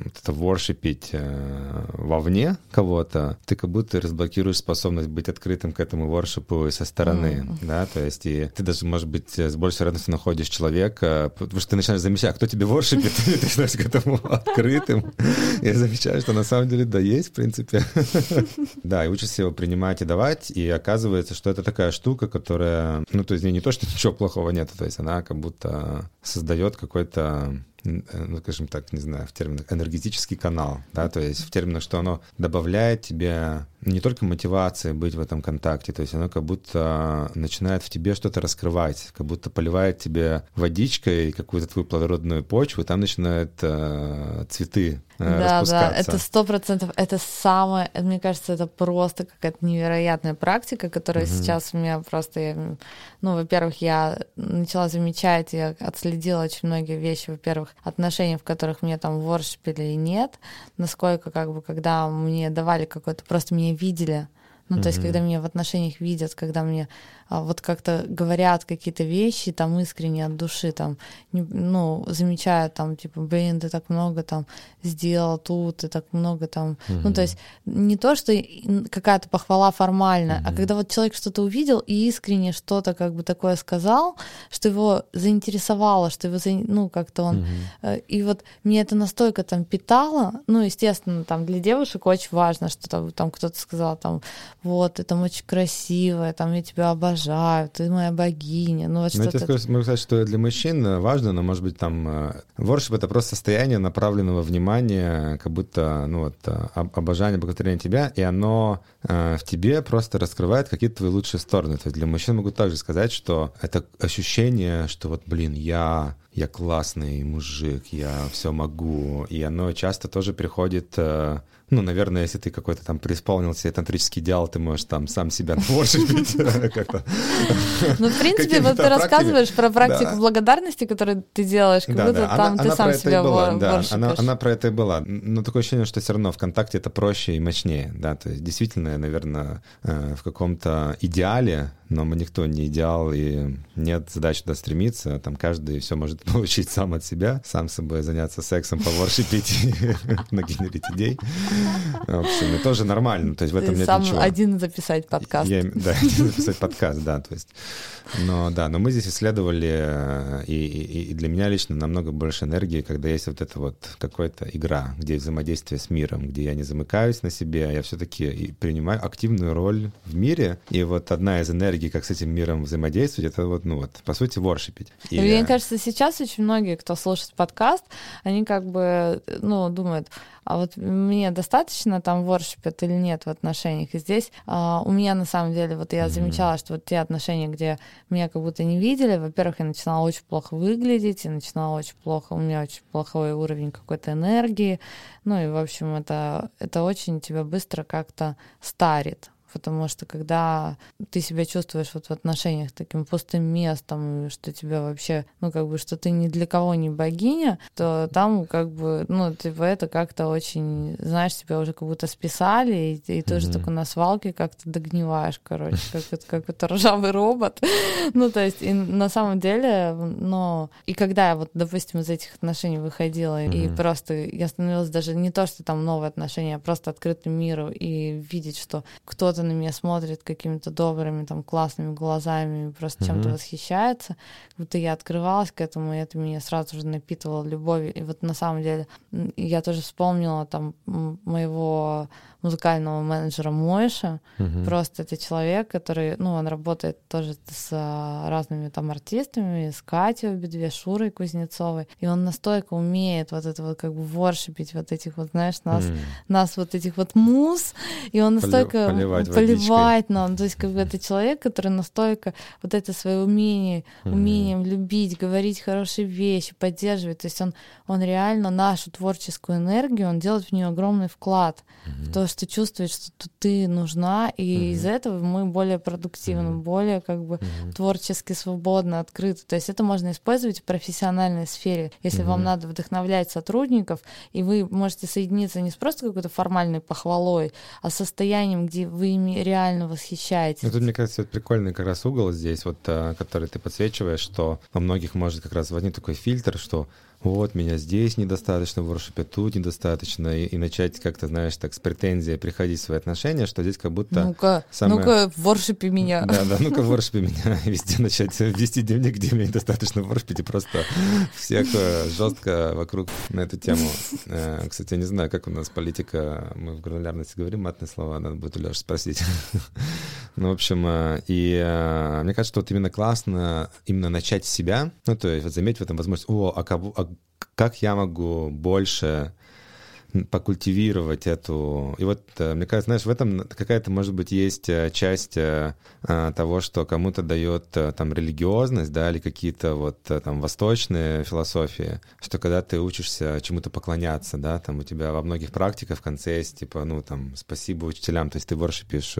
это воршипить э, вовне кого-то, ты как будто разблокируешь способность быть открытым к этому воршипу со стороны, mm. да, то есть и ты даже, может быть, с большей вероятностью находишь человека, потому что ты начинаешь замечать, кто тебе воршипит, [LAUGHS] и ты становишься к этому открытым, и замечаешь, что на самом деле да, есть, в принципе. [LAUGHS] Да, и учишься его принимать и давать, и оказывается, что это такая штука, которая, ну, то есть не то, что ничего плохого нет, то есть она как будто создает какой-то ну, скажем так, не знаю, в терминах энергетический канал, да, то есть в терминах, что оно добавляет тебе не только мотивации быть в этом контакте, то есть оно как будто начинает в тебе что-то раскрывать, как будто поливает тебе водичкой какую-то твою плодородную почву, и там начинают э, цветы э, да, да, это сто процентов, это самое, мне кажется, это просто какая-то невероятная практика, которая угу. сейчас у меня просто, ну, во-первых, я начала замечать, я отследила очень многие вещи, во-первых, отношений, в которых мне там воршипили и нет, насколько как бы, когда мне давали какой-то, просто меня видели, Ну, то есть, когда меня в отношениях видят, когда мне а, вот как-то говорят какие-то вещи там искренне от души, там, не, ну, замечают там, типа, блин, ты так много там сделал тут, ты так много там, mm-hmm. ну, то есть не то, что какая-то похвала формальная, mm-hmm. а когда вот человек что-то увидел и искренне что-то как бы такое сказал, что его заинтересовало, что его, за... ну, как-то он, mm-hmm. и вот мне это настолько там питало, ну, естественно, там для девушек очень важно, что там, там кто-то сказал там, вот, ты там очень красивая, там я тебя обожаю, ты моя богиня. Ну, вот ну, что-то... Скажу, могу сказать, что для мужчин важно, но, может быть, там воршип — это просто состояние направленного внимания, как будто, ну, вот, э, обожание, благодарение тебя, и оно э, в тебе просто раскрывает какие-то твои лучшие стороны. То есть для мужчин могу также сказать, что это ощущение, что вот, блин, я я классный мужик, я все могу. И оно часто тоже приходит э, ну, наверное, если ты какой-то там преисполнился тантрический идеал, ты можешь там сам себя воршипить [LAUGHS] как-то. Ну, в принципе, вот ты рассказываешь про практику благодарности, которую ты делаешь, как будто там ты сам себя воршипишь. Она про это и была. Но такое ощущение, что все равно ВКонтакте это проще и мощнее, да, то есть действительно, наверное, э, в каком-то идеале но мы никто не идеал, и нет задачи туда стремиться. Там каждый все может [LAUGHS] получить сам от себя, сам собой заняться сексом, поворшипить [LAUGHS] нагенерить идей. В общем, тоже нормально, то есть в этом нет сам ничего. один записать подкаст. Да, [LAUGHS] один записать подкаст, да, то есть. Но да, но мы здесь исследовали, и, для меня лично намного больше энергии, когда есть вот эта вот какая-то игра, где взаимодействие с миром, где я не замыкаюсь на себе, а я все-таки принимаю активную роль в мире. И вот одна из энергий, как с этим миром взаимодействовать, это вот, ну вот, по сути, воршипить. И... Мне кажется, сейчас очень многие, кто слушает подкаст, они как бы, ну, думают, а вот мне достаточно там воршипят или нет в отношениях. И здесь а, у меня на самом деле, вот я mm-hmm. замечала, что вот те отношения, где меня как будто не видели, во-первых, я начинала очень плохо выглядеть, я начинала очень плохо, у меня очень плохой уровень какой-то энергии, ну и, в общем, это, это очень тебя быстро как-то старит потому что когда ты себя чувствуешь вот в отношениях таким пустым местом, что тебя вообще, ну, как бы, что ты ни для кого не богиня, то там, как бы, ну, типа, это как-то очень, знаешь, тебя уже как будто списали, и, и тоже mm-hmm. только на свалке как-то догниваешь, короче, [LAUGHS] как это, как это ржавый робот. [LAUGHS] ну, то есть, и на самом деле, но... И когда я вот, допустим, из этих отношений выходила, mm-hmm. и просто я становилась даже не то, что там новые отношения, а просто открытым миру, и видеть, что кто-то на меня смотрит какими-то добрыми, там, классными глазами, просто mm-hmm. чем-то восхищается, как будто я открывалась к этому, и это меня сразу же напитывало любовью. И вот на самом деле я тоже вспомнила там моего музыкального менеджера Мойша. Угу. Просто это человек, который, ну, он работает тоже с а, разными там артистами, с Катей Бедве, Шурой Кузнецовой, и он настолько умеет вот это вот как бы воршипить вот этих вот, знаешь, нас, mm. нас вот этих вот муз, и он настолько поливать, поливать нам, то есть как бы это человек, который настолько вот это свое умение, умением mm. любить, говорить хорошие вещи, поддерживать, то есть он, он реально нашу творческую энергию, он делает в нее огромный вклад mm-hmm. в то, что чувствует, что ты нужна, и mm-hmm. из-за этого мы более продуктивны, mm-hmm. более как бы mm-hmm. творчески свободно, открыты. То есть это можно использовать в профессиональной сфере. Если mm-hmm. вам надо вдохновлять сотрудников, и вы можете соединиться не с просто какой-то формальной похвалой, а состоянием, где вы ими реально восхищаетесь. Тут, мне кажется, это прикольный как раз угол здесь, вот, э, который ты подсвечиваешь, что у многих может как раз возникнуть такой фильтр, что вот, меня здесь недостаточно, в воршипе тут недостаточно, и, и начать как-то, знаешь, так с претензией приходить в свои отношения, что здесь как будто... Ну-ка, самое... ну-ка, в воршипе меня. Да, да, ну-ка, в воршипе меня. [LAUGHS] Везде начать вести дневник, где мне недостаточно в воршипе, просто всех э, жестко вокруг на эту тему. Э, кстати, я не знаю, как у нас политика, мы в гранулярности говорим матные слова, надо будет у Леши спросить. [LAUGHS] Ну, в общем, э, и мне кажется, что вот именно классно именно начать с себя, ну, то есть вот заметить в этом возможность, о, а, кого, а как я могу больше покультивировать эту... И вот, э, мне кажется, знаешь, в этом какая-то, может быть, есть э, часть э, того, что кому-то дает там религиозность, да, или какие-то вот там восточные философии, что когда ты учишься чему-то поклоняться, да, там у тебя во многих практиках в конце есть, типа, ну, там, спасибо учителям, то есть ты воршипишь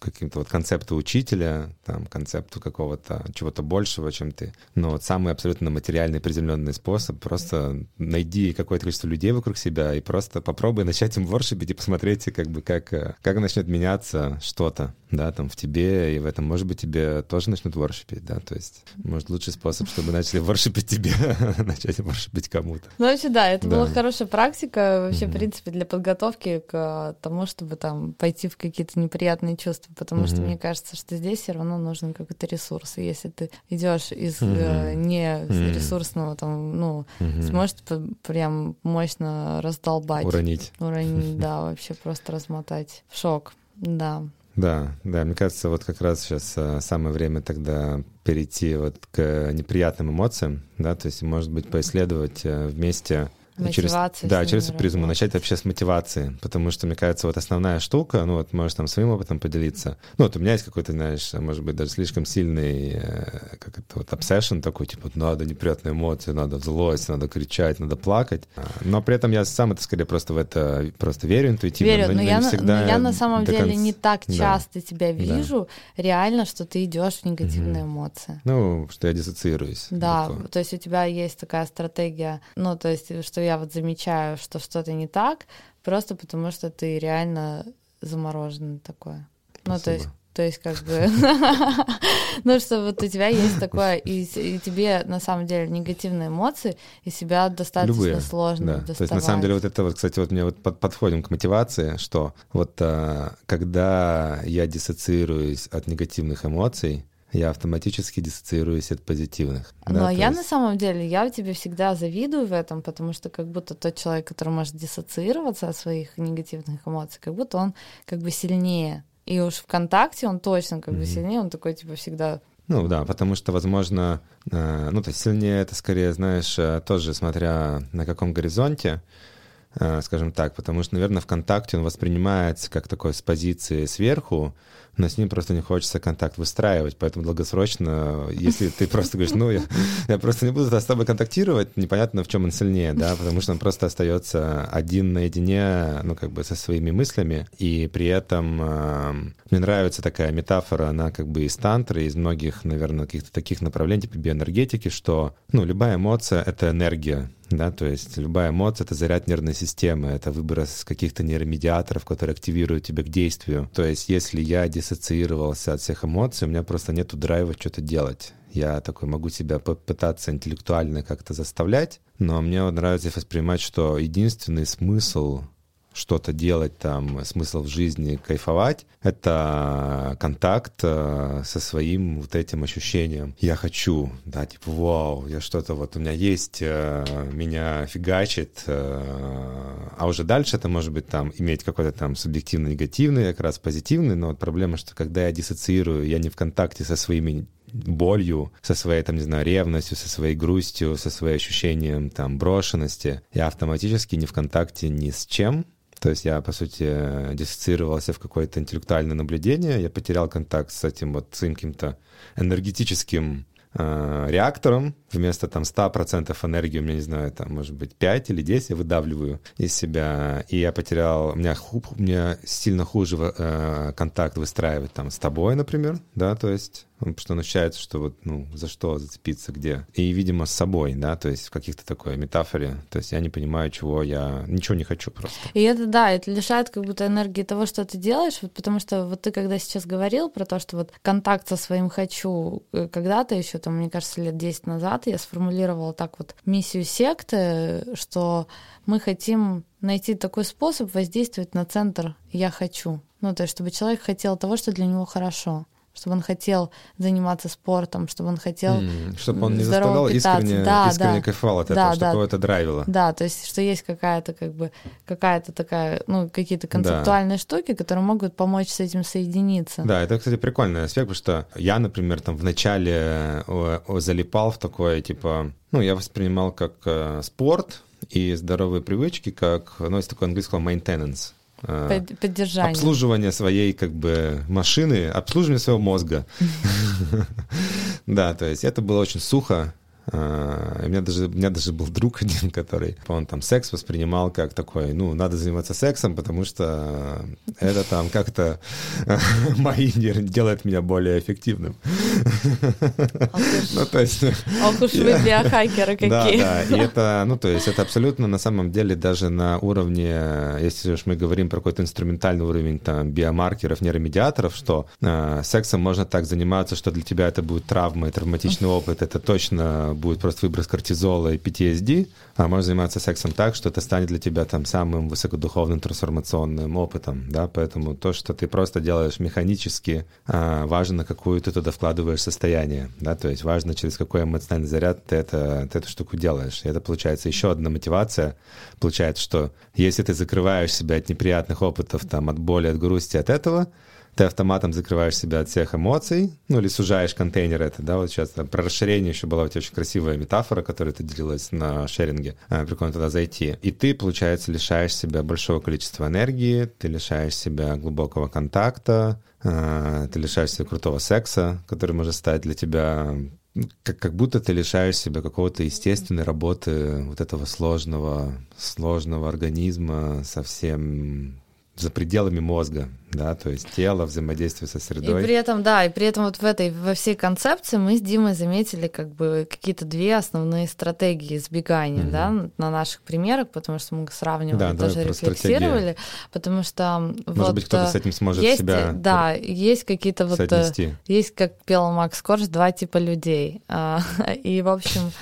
каким-то вот концепту учителя, там, концепту какого-то чего-то большего, чем ты. Но вот самый абсолютно материальный, приземленный способ, просто найди какое-то количество людей вокруг себя и просто просто попробуй начать им воршипить и посмотреть, как бы, как, э, как начнет меняться что-то, да, там, в тебе и в этом. Может быть, тебе тоже начнут воршипить, да, то есть, может, лучший способ, чтобы начали воршипить тебе, [LAUGHS] начать воршипить кому-то. Ну, вообще, да, это да. была хорошая практика, вообще, mm-hmm. в принципе, для подготовки к тому, чтобы там пойти в какие-то неприятные чувства, потому mm-hmm. что мне кажется, что здесь все равно нужен какой-то ресурс, и если ты идешь из mm-hmm. не ресурсного, там, ну, сможет прям мощно раздолбать. Уронить. Уронить, [LAUGHS] да, вообще просто размотать. Шок, да. Да, да, мне кажется, вот как раз сейчас а, самое время тогда перейти вот к неприятным эмоциям, да, то есть, может быть, поисследовать э, вместе Мотивация. Через, да, через эту призму начать вообще с мотивации, потому что, мне кажется, вот основная штука, ну вот можешь там своим опытом поделиться. Ну вот у меня есть какой-то, знаешь, может быть, даже слишком сильный, э, как это вот, obsession такой, типа, надо неприятные эмоции, надо злость, надо кричать, надо плакать. Но при этом я сам это скорее просто в это просто верю интуитивно. Верю, но, но, я, всегда но я на самом деле конца... не так часто да. тебя вижу, да. реально, что ты идешь в негативные угу. эмоции. Ну, что я диссоциируюсь. Да, легко. то есть у тебя есть такая стратегия, ну, то есть, что я вот замечаю, что что-то не так, просто потому что ты реально замороженный такой. Ну, то есть то есть, как бы, [LAUGHS] ну, что вот у тебя есть такое, и, и тебе на самом деле негативные эмоции, и себя достаточно Любые, сложно да. доставать. То есть, на самом деле, вот это вот, кстати, вот мне вот под, подходим к мотивации, что вот а, когда я диссоциируюсь от негативных эмоций, я автоматически диссоциируюсь от позитивных. Но да, я есть... на самом деле, я тебе всегда завидую в этом, потому что как будто тот человек, который может диссоциироваться от своих негативных эмоций, как будто он как бы сильнее. И уж ВКонтакте он точно как mm-hmm. бы сильнее, он такой типа всегда ну да, потому что, возможно, э, ну то есть сильнее это скорее, знаешь, э, тоже смотря на каком горизонте, скажем так, потому что, наверное, ВКонтакте он воспринимается как такой с позиции сверху, но с ним просто не хочется контакт выстраивать, поэтому долгосрочно, если ты [LAUGHS] просто говоришь, ну, я, я просто не буду с тобой контактировать, непонятно, в чем он сильнее, да, [LAUGHS] потому что он просто остается один наедине, ну, как бы со своими мыслями, и при этом э, мне нравится такая метафора, она как бы из тантры, из многих, наверное, каких-то таких направлений, типа биоэнергетики, что, ну, любая эмоция — это энергия, да, то есть любая эмоция — это заряд нервной системы, это выброс каких-то нейромедиаторов, которые активируют тебя к действию. То есть если я диссоциировался от всех эмоций, у меня просто нету драйва что-то делать. Я такой могу себя попытаться интеллектуально как-то заставлять, но мне нравится воспринимать, что единственный смысл что-то делать, там, смысл в жизни, кайфовать, это контакт э, со своим вот этим ощущением. Я хочу, да, типа, вау, я что-то вот, у меня есть, э, меня фигачит, э, а уже дальше это может быть там иметь какой-то там субъективно-негативный, как раз позитивный, но вот проблема, что когда я диссоциирую, я не в контакте со своими болью, со своей, там, не знаю, ревностью, со своей грустью, со своим ощущением, там, брошенности, я автоматически не в контакте ни с чем, то есть я, по сути, диссоциировался в какое-то интеллектуальное наблюдение, я потерял контакт с этим вот своим каким-то энергетическим э, реактором. Вместо там 100% энергии у меня, не знаю, там, может быть, 5 или 10 я выдавливаю из себя. И я потерял, у меня, у меня сильно хуже э, контакт выстраивать там с тобой, например, да, то есть потому что он ощущается, что вот, ну, за что зацепиться, где. И, видимо, с собой, да, то есть в каких-то такой метафоре. То есть я не понимаю, чего я... Ничего не хочу просто. И это, да, это лишает как будто энергии того, что ты делаешь, вот потому что вот ты когда сейчас говорил про то, что вот контакт со своим «хочу» э, когда-то еще, там, мне кажется, лет 10 назад я сформулировала так вот миссию секты, что мы хотим найти такой способ воздействовать на центр «я хочу». Ну, то есть, чтобы человек хотел того, что для него хорошо чтобы он хотел заниматься спортом, чтобы он хотел mm, чтобы он не заставлял искренне, да, искренне да, кайфовал от да, этого, да, чтобы это драйвило. Да, то есть что есть какая-то как бы какая-то такая, ну какие-то концептуальные да. штуки, которые могут помочь с этим соединиться. Да, это, кстати, прикольный аспект, потому что я, например, там вначале залипал в такое, типа, ну я воспринимал как э, спорт и здоровые привычки, как, ну есть такое английское maintenance, Э, поддержание. Обслуживание своей как бы машины, обслуживание своего мозга. [LAUGHS] Да, то есть это было очень сухо, у меня даже, у меня даже был друг [LAUGHS] один, который, он там секс воспринимал как такой, ну, надо заниматься сексом, потому что это там как-то [LAUGHS] мои делает меня более эффективным. [LAUGHS] Ну, то есть... Ох уж вы биохакеры какие. Да, да, и это, ну, то есть это абсолютно на самом деле даже на уровне, если уж мы говорим про какой-то инструментальный уровень там биомаркеров, нейромедиаторов, что э, сексом можно так заниматься, что для тебя это будет травма и травматичный опыт, это точно будет просто выброс кортизола и PTSD, а можно заниматься сексом так, что это станет для тебя там самым высокодуховным трансформационным опытом, да, поэтому то, что ты просто делаешь механически, а, важно, какую ты туда вкладываешь состояние, да, то есть важно, через какой эмоциональный заряд ты, это, ты эту штуку делаешь. И это получается еще одна мотивация. Получается, что если ты закрываешь себя от неприятных опытов, там, от боли, от грусти, от этого, ты автоматом закрываешь себя от всех эмоций, ну или сужаешь контейнер это, да, вот сейчас там, про расширение еще была у тебя очень красивая метафора, которая ты делилась на шеринге, а, прикольно туда зайти. И ты, получается, лишаешь себя большого количества энергии, ты лишаешь себя глубокого контакта, а, ты лишаешь себя крутого секса, который может стать для тебя как, как будто ты лишаешь себя какого-то естественной работы вот этого сложного, сложного организма совсем за пределами мозга, да, то есть тело, взаимодействие со средой. И при этом, да, и при этом вот в этой, во всей концепции мы с Димой заметили как бы какие-то две основные стратегии избегания, mm-hmm. да, на наших примерах, потому что мы сравнивали, да, даже рефлексировали, стратегии. потому что Может вот, быть, кто-то с этим сможет есть, себя Да, есть какие-то вот, соотнести. есть, как пел Макс Корж, два типа людей, а, и, в общем...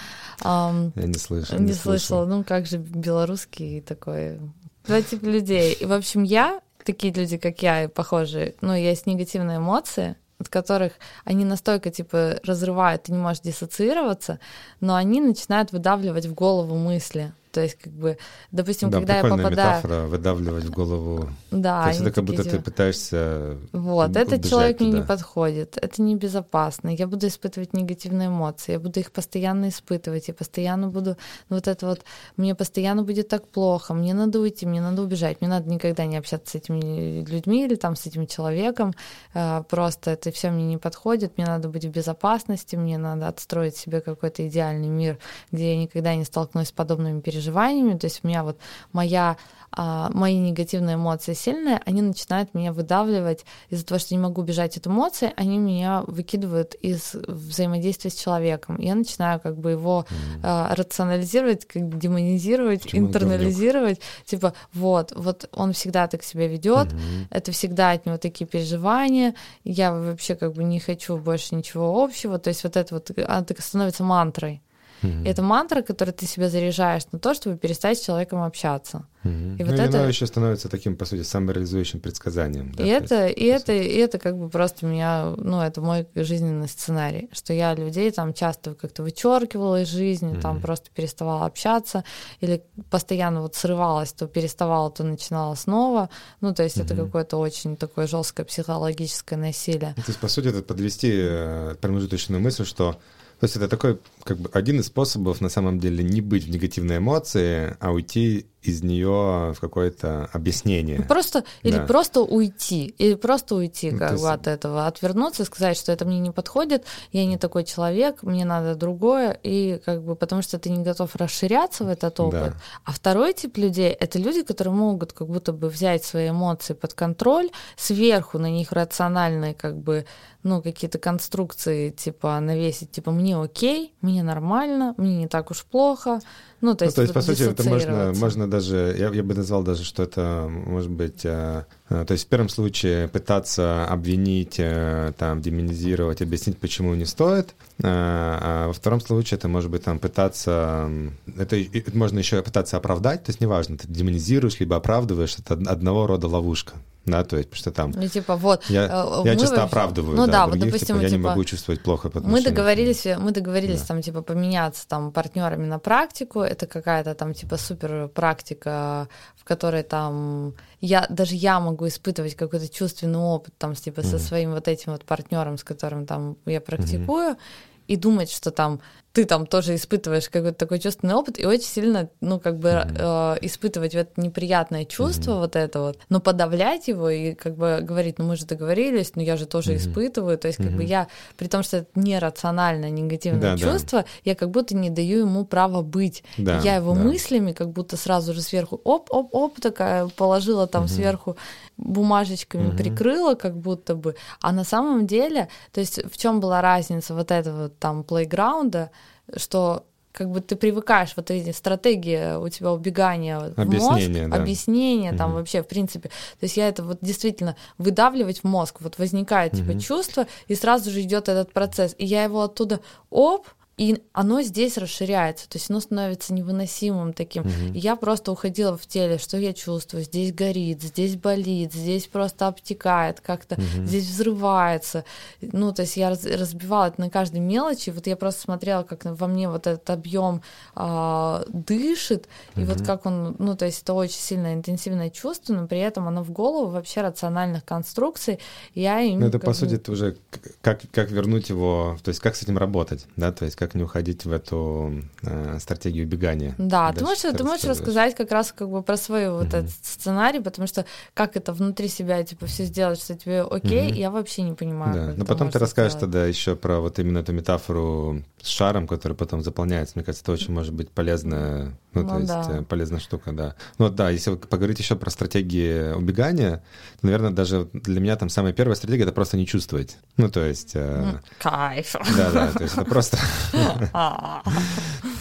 Um, Я не слышал. Не, не слышала. Ну, как же белорусский такой Два типа людей. И, в общем, я, такие люди, как я, и похожие, ну, есть негативные эмоции, от которых они настолько, типа, разрывают, ты не можешь диссоциироваться, но они начинают выдавливать в голову мысли. То есть, как бы, допустим, да, когда я попадаю... метафора выдавливать в голову. Да. То есть это как будто типа... ты пытаешься Вот, этот человек туда. мне не подходит, это небезопасно, я буду испытывать негативные эмоции, я буду их постоянно испытывать, я постоянно буду... Ну, вот это вот, мне постоянно будет так плохо, мне надо уйти, мне надо убежать, мне надо никогда не общаться с этими людьми или там с этим человеком, а, просто это все мне не подходит, мне надо быть в безопасности, мне надо отстроить себе какой-то идеальный мир, где я никогда не столкнусь с подобными переживаниями, переживаниями, то есть у меня вот моя а, мои негативные эмоции сильные, они начинают меня выдавливать из-за того, что не могу бежать от эмоций, они меня выкидывают из взаимодействия с человеком. Я начинаю как бы его а, рационализировать, как демонизировать, Почему интернализировать. Типа, вот, вот он всегда так себя ведет, mm-hmm. это всегда от него такие переживания, я вообще как бы не хочу больше ничего общего. То есть вот это вот, она так становится мантрой. Mm-hmm. Это мантра, которую ты себя заряжаешь на то, чтобы перестать с человеком общаться. Mm-hmm. И ну, вот это оно еще становится таким, по сути, самореализующим предсказанием. Да, и это, есть, и это, и это как бы просто меня, ну, это мой жизненный сценарий, что я людей там часто как-то вычеркивала из жизни, mm-hmm. там просто переставала общаться или постоянно вот срывалась, то переставала, то начинала снова. Ну, то есть mm-hmm. это какое-то очень такое жесткое психологическое насилие. То есть, по сути, это подвести э, промежуточную мысль, что то есть это такой, как бы, один из способов на самом деле не быть в негативной эмоции, а уйти из нее в какое-то объяснение. Просто да. или просто уйти, или просто уйти ну, как бы от этого, отвернуться и сказать, что это мне не подходит, я не такой человек, мне надо другое, и как бы потому что ты не готов расширяться в этот опыт. Да. А второй тип людей это люди, которые могут как будто бы взять свои эмоции под контроль, сверху на них рациональные как бы ну какие-то конструкции типа навесить, типа мне окей, мне нормально, мне не так уж плохо, ну, то есть, ну, то есть по сути, это можно, можно даже, я, я бы назвал даже, что это может быть, э, то есть в первом случае пытаться обвинить, э, там, демонизировать, объяснить, почему не стоит, э, а во втором случае это может быть там пытаться, это, можно еще пытаться оправдать, то есть неважно, ты демонизируешь либо оправдываешь, это одного рода ловушка да, то есть, потому что там... Ну, типа, вот... Я, э, я часто оправдываю, ну, да, да других, вот, допустим, типа, я типа, не могу чувствовать плохо по Мы договорились, мы договорились да. там, типа, поменяться там партнерами на практику, это какая-то там, типа, супер практика, в которой там я, даже я могу испытывать какой-то чувственный опыт там, типа, mm-hmm. со своим вот этим вот партнером, с которым там я практикую, mm-hmm. и думать, что там ты там тоже испытываешь какой-то такой чувственный опыт, и очень сильно, ну, как бы mm-hmm. э, испытывать это неприятное чувство mm-hmm. вот это вот, но подавлять его и как бы говорить, ну, мы же договорились, но я же тоже mm-hmm. испытываю, то есть как mm-hmm. бы я, при том, что это нерациональное негативное да, чувство, да. я как будто не даю ему права быть. Да, я его да. мыслями как будто сразу же сверху оп-оп-оп такая положила там mm-hmm. сверху бумажечками угу. прикрыла, как будто бы. А на самом деле, то есть в чем была разница вот этого там плейграунда, что как бы ты привыкаешь, вот эти стратегии у тебя убегания объяснение, в мозг, да. объяснение угу. там вообще, в принципе. То есть я это вот действительно выдавливать в мозг, вот возникает угу. типа чувство, и сразу же идет этот процесс. И я его оттуда оп, и оно здесь расширяется, то есть оно становится невыносимым таким. Угу. И я просто уходила в теле, что я чувствую, здесь горит, здесь болит, здесь просто обтекает, как-то угу. здесь взрывается. Ну, то есть я разбивала это на каждой мелочи, вот я просто смотрела, как во мне вот этот объем а, дышит, угу. и вот как он, ну, то есть это очень сильное интенсивное чувство, но при этом оно в голову вообще рациональных конструкций. Я им, ну, это, по сути, это уже как, как вернуть его, то есть как с этим работать, да, то есть как не уходить в эту э, стратегию убегания. Да, ты можешь, ты можешь рассказать как раз как бы про свой вот mm-hmm. этот сценарий, потому что как это внутри себя типа все сделать, что тебе окей, mm-hmm. я вообще не понимаю. Да, но потом ты расскажешь сделать. тогда еще про вот именно эту метафору с шаром, который потом заполняется. Мне кажется, это очень может быть полезная, ну, ну то есть да. Э, полезная штука, да. Ну да, если поговорить еще про стратегии убегания, то, наверное, даже для меня там самая первая стратегия — это просто не чувствовать. Ну, то есть... Э, Кайф. Да-да, то есть это просто... [LAUGHS]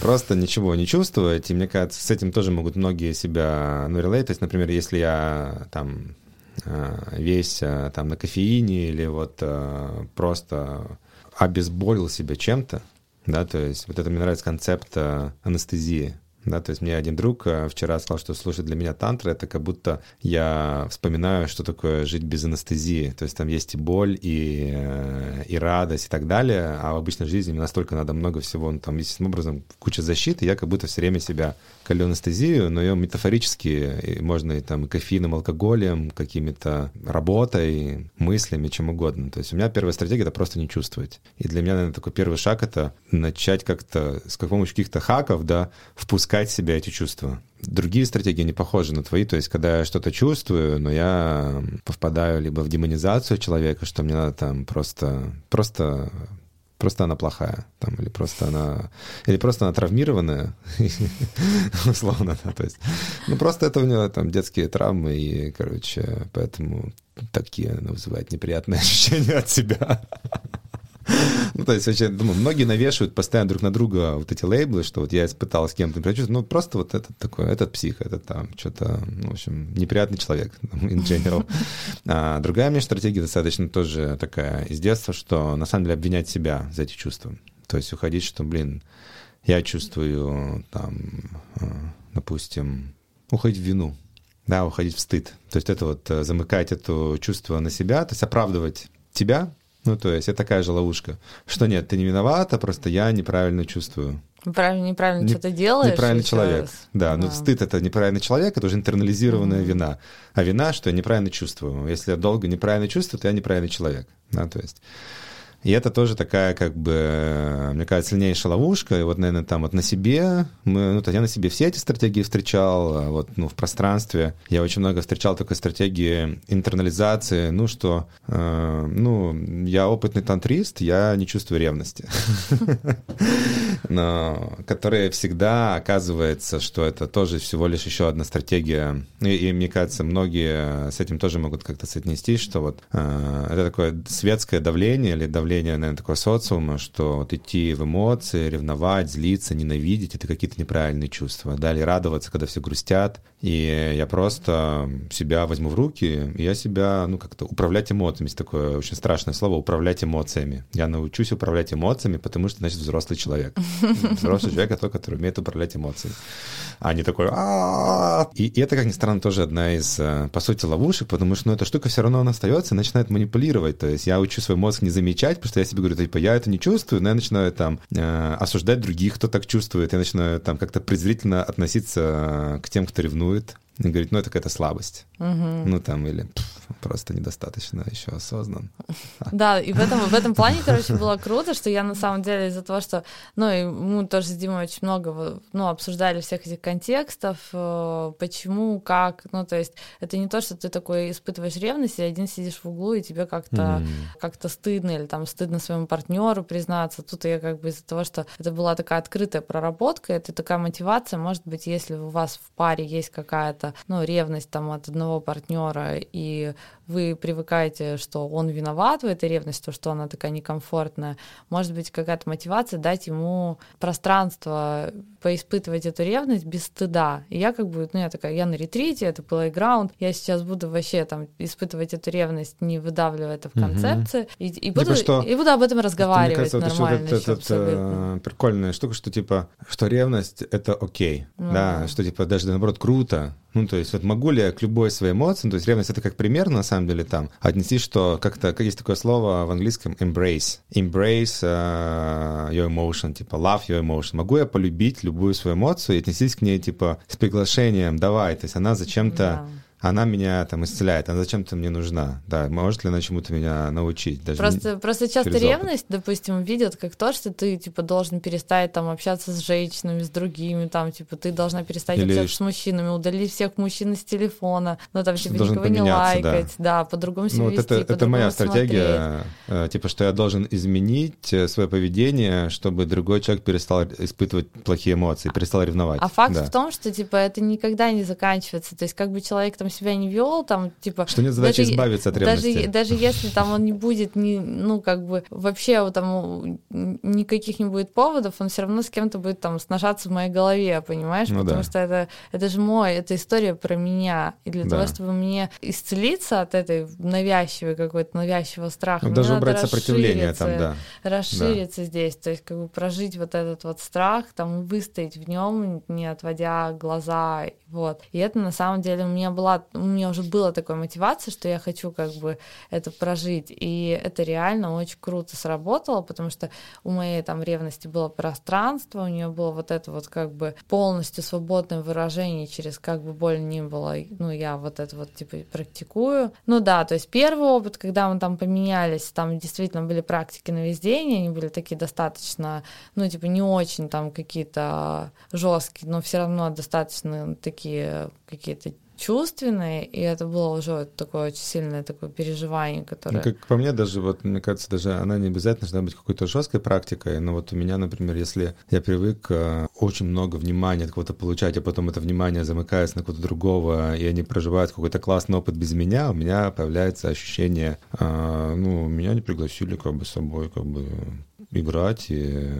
Просто ничего не чувствовать, и мне кажется, с этим тоже могут многие себя, ну, релейт. То есть, например, если я там э, весь там на кофеине или вот просто обезболил себя чем-то, да, то есть вот это мне нравится концепт э, анестезии, да, то есть мне один друг э, вчера сказал, что слушай, для меня тантра это как будто я вспоминаю, что такое жить без анестезии. То есть там есть и боль, и, э, и радость, и так далее. А в обычной жизни мне настолько надо много всего, ну, там, естественным образом, куча защиты, я как будто все время себя колю анестезию, но ее метафорически можно и там и кофеином, алкоголем, какими-то работой, мыслями, чем угодно. То есть у меня первая стратегия — это просто не чувствовать. И для меня, наверное, такой первый шаг — это начать как-то с помощью каких-то хаков, да, впускать в себя эти чувства. Другие стратегии не похожи на твои, то есть когда я что-то чувствую, но я попадаю либо в демонизацию человека, что мне надо там просто, просто просто она плохая, там, или просто она, или просто она травмированная, [LAUGHS] условно, да, то есть, ну, просто это у нее там детские травмы, и, короче, поэтому такие она вызывает неприятные [LAUGHS] ощущения от себя. [LAUGHS] Ну, то есть, вообще, думаю, многие навешивают постоянно друг на друга вот эти лейблы, что вот я испытал с кем-то, ну, просто вот этот такой, этот псих, этот там, что-то, ну, в общем, неприятный человек, [LAUGHS] in general. [LAUGHS] А другая мне стратегия достаточно тоже такая из детства, что на самом деле обвинять себя за эти чувства. То есть уходить, что, блин, я чувствую, там, а, допустим, уходить в вину, да, уходить в стыд. То есть это вот э, замыкать это чувство на себя, то есть оправдывать тебя, ну, то есть это такая же ловушка, что нет, ты не виновата, просто я неправильно чувствую. Правильно, неправильно не, что-то делаешь. Неправильный человек. Раз. Да, да, но стыд это неправильный человек, это уже интернализированная mm-hmm. вина. А вина, что я неправильно чувствую. Если я долго неправильно чувствую, то я неправильный человек. Да, то есть и это тоже такая, как бы, мне кажется, сильнейшая ловушка. И вот, наверное, там вот на себе, мы, ну, то я на себе все эти стратегии встречал, а вот, ну, в пространстве. Я очень много встречал такой стратегии интернализации, ну, что, э, ну, я опытный тантрист, я не чувствую ревности. [LAUGHS] Но, которая всегда оказывается, что это тоже всего лишь еще одна стратегия. И, и мне кажется, многие с этим тоже могут как-то соотнестись, что вот э, это такое светское давление или давление наверное, такого социума, что вот идти в эмоции, ревновать, злиться, ненавидеть — это какие-то неправильные чувства. Далее радоваться, когда все грустят. И я просто себя возьму в руки, и я себя, ну, как-то управлять эмоциями. Есть такое очень страшное слово — управлять эмоциями. Я научусь управлять эмоциями, потому что, значит, взрослый человек. [LAUGHS] Взрослый человек — это тот, который умеет управлять эмоциями. А не такой И это, как ни странно, тоже одна из, э, по сути, ловушек, потому что, ну, эта штука все равно она остается и начинает манипулировать. То есть я учу свой мозг не замечать, потому что я себе говорю, типа, я это не чувствую, но я начинаю там э, осуждать других, кто так чувствует, я начинаю там как-то презрительно относиться к тем, кто ревнует, volt. И говорит, ну это какая-то слабость. Мгм. Ну там или «Пф, просто недостаточно еще осознан. [LAUGHS] Да, и в этом, в этом плане, короче, было круто, что я на самом деле из-за того, что, ну, и мы тоже с Димой очень много, ну, обсуждали всех этих контекстов, э, почему, как, ну, то есть это не то, что ты такой испытываешь ревность, и один сидишь в углу, и тебе как-то М. как-то стыдно или там стыдно своему партнеру признаться. Тут я как бы из-за того, что это была такая открытая проработка, это такая мотивация, может быть, если у вас в паре есть какая-то, ну, ревность там от одного партнера, и вы привыкаете, что он виноват в этой ревности, то, что она такая некомфортная, может быть, какая-то мотивация дать ему пространство поиспытывать эту ревность без стыда. И я как бы, ну, я такая, я на ретрите, это плейграунд, я сейчас буду вообще там испытывать эту ревность, не выдавливая это в концепции, и, и Типа буду, что- и буду об этом Мне разговаривать кажется, вот еще нормально. вот ещё эта абсолютно. прикольная штука, что типа, что ревность — это окей, Ну да, да. что типа даже наоборот круто. Ну, то есть вот могу ли я к любой своей эмоции, то есть ревность — это как пример, на самом деле, там, отнести, что как-то, как есть такое слово в английском embrace. Embrace uh, your emotion, типа love your emotion. Могу я полюбить любую свою эмоцию и отнестись к ней, типа, с приглашением, давай, то есть она зачем-то Да. Она меня там исцеляет, она зачем-то мне нужна. Да, может ли она чему-то меня научить? Даже Просто, просто часто опыт. ревность, допустим, видят как то, что ты, типа, должен перестать там общаться с женщинами, с другими, там, типа, ты должна перестать Или общаться с мужчинами, удалить всех мужчин из телефона, ну, там, типа, должен никого не поменяться, да. лайкать, да, по-другому себя Ну, вот вести, это, это моя стратегия, э, типа, что я должен изменить э, свое поведение, чтобы другой человек перестал испытывать плохие эмоции, перестал ревновать. А факт Да. в том, что, типа, это никогда не заканчивается. То есть, как бы человек там себя не вел, там, типа... Что нет задачи даже- избавиться от даже, ревности. даже если там он не будет, ни, ну, как бы, вообще там никаких не будет поводов, он все равно с кем-то будет там сношаться в моей голове, понимаешь? Ну Потому да. что это, это же мой, это история про меня. И для Да. того, чтобы мне исцелиться от этой навязчивой какой-то навязчивого страха, Ну, мне даже надо убрать сопротивление там, расшириться, да. расшириться здесь, то есть как бы прожить вот этот вот страх, там выстоять в нем, не отводя глаза, вот. И это на самом деле у меня была, у меня уже была такая мотивация, что я хочу как бы это прожить, и это реально очень круто сработало, потому что у моей там ревности было пространство, у нее было вот это вот как бы полностью свободное выражение через как бы боль ни было, ну я вот это вот типа практикую. Ну да, то есть первый опыт, когда мы там поменялись, там действительно были практики на весь день, они были такие достаточно, ну типа не очень там какие-то жесткие, но все равно достаточно такие какие-то чувственные, и это было уже такое очень сильное такое переживание, Ну, которое... Как по мне, даже вот, мне кажется, даже она не обязательно должна быть какой-то жесткой практикой, но вот у меня, например, если я привык э, очень много внимания от кого-то получать, а потом это внимание замыкается на кого-то другого, и они проживают какой-то классный опыт без меня, у меня появляется ощущение, э, ну, меня не пригласили как бы с собой как бы играть, и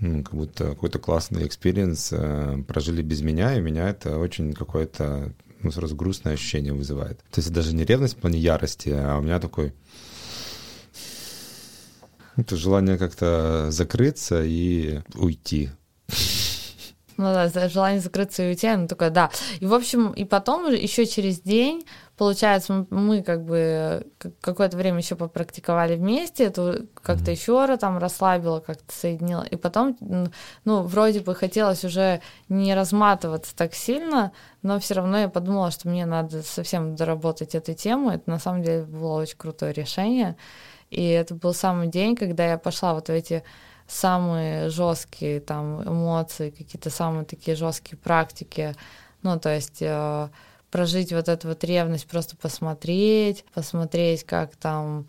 ну, как будто какой-то классный experience э, прожили без меня, и меня это очень какое-то ну, сразу грустное ощущение вызывает. То есть даже не ревность в плане ярости, а у меня такой это желание как-то закрыться и уйти. Ну да, желание закрыться и уйти, оно такое, да. И, в общем, и потом еще через день, получается, мы как бы к- какое-то время еще попрактиковали вместе, это как-то еще раз там расслабило, как-то соединило. И потом, ну, вроде бы хотелось уже не разматываться так сильно, но все равно я подумала, что мне надо совсем доработать эту тему. Это на самом деле было очень крутое решение. И это был самый день, когда я пошла вот в эти самые жесткие там эмоции, какие-то самые такие жесткие практики. Ну, то есть э, прожить вот эту вот ревность, просто посмотреть, посмотреть, как там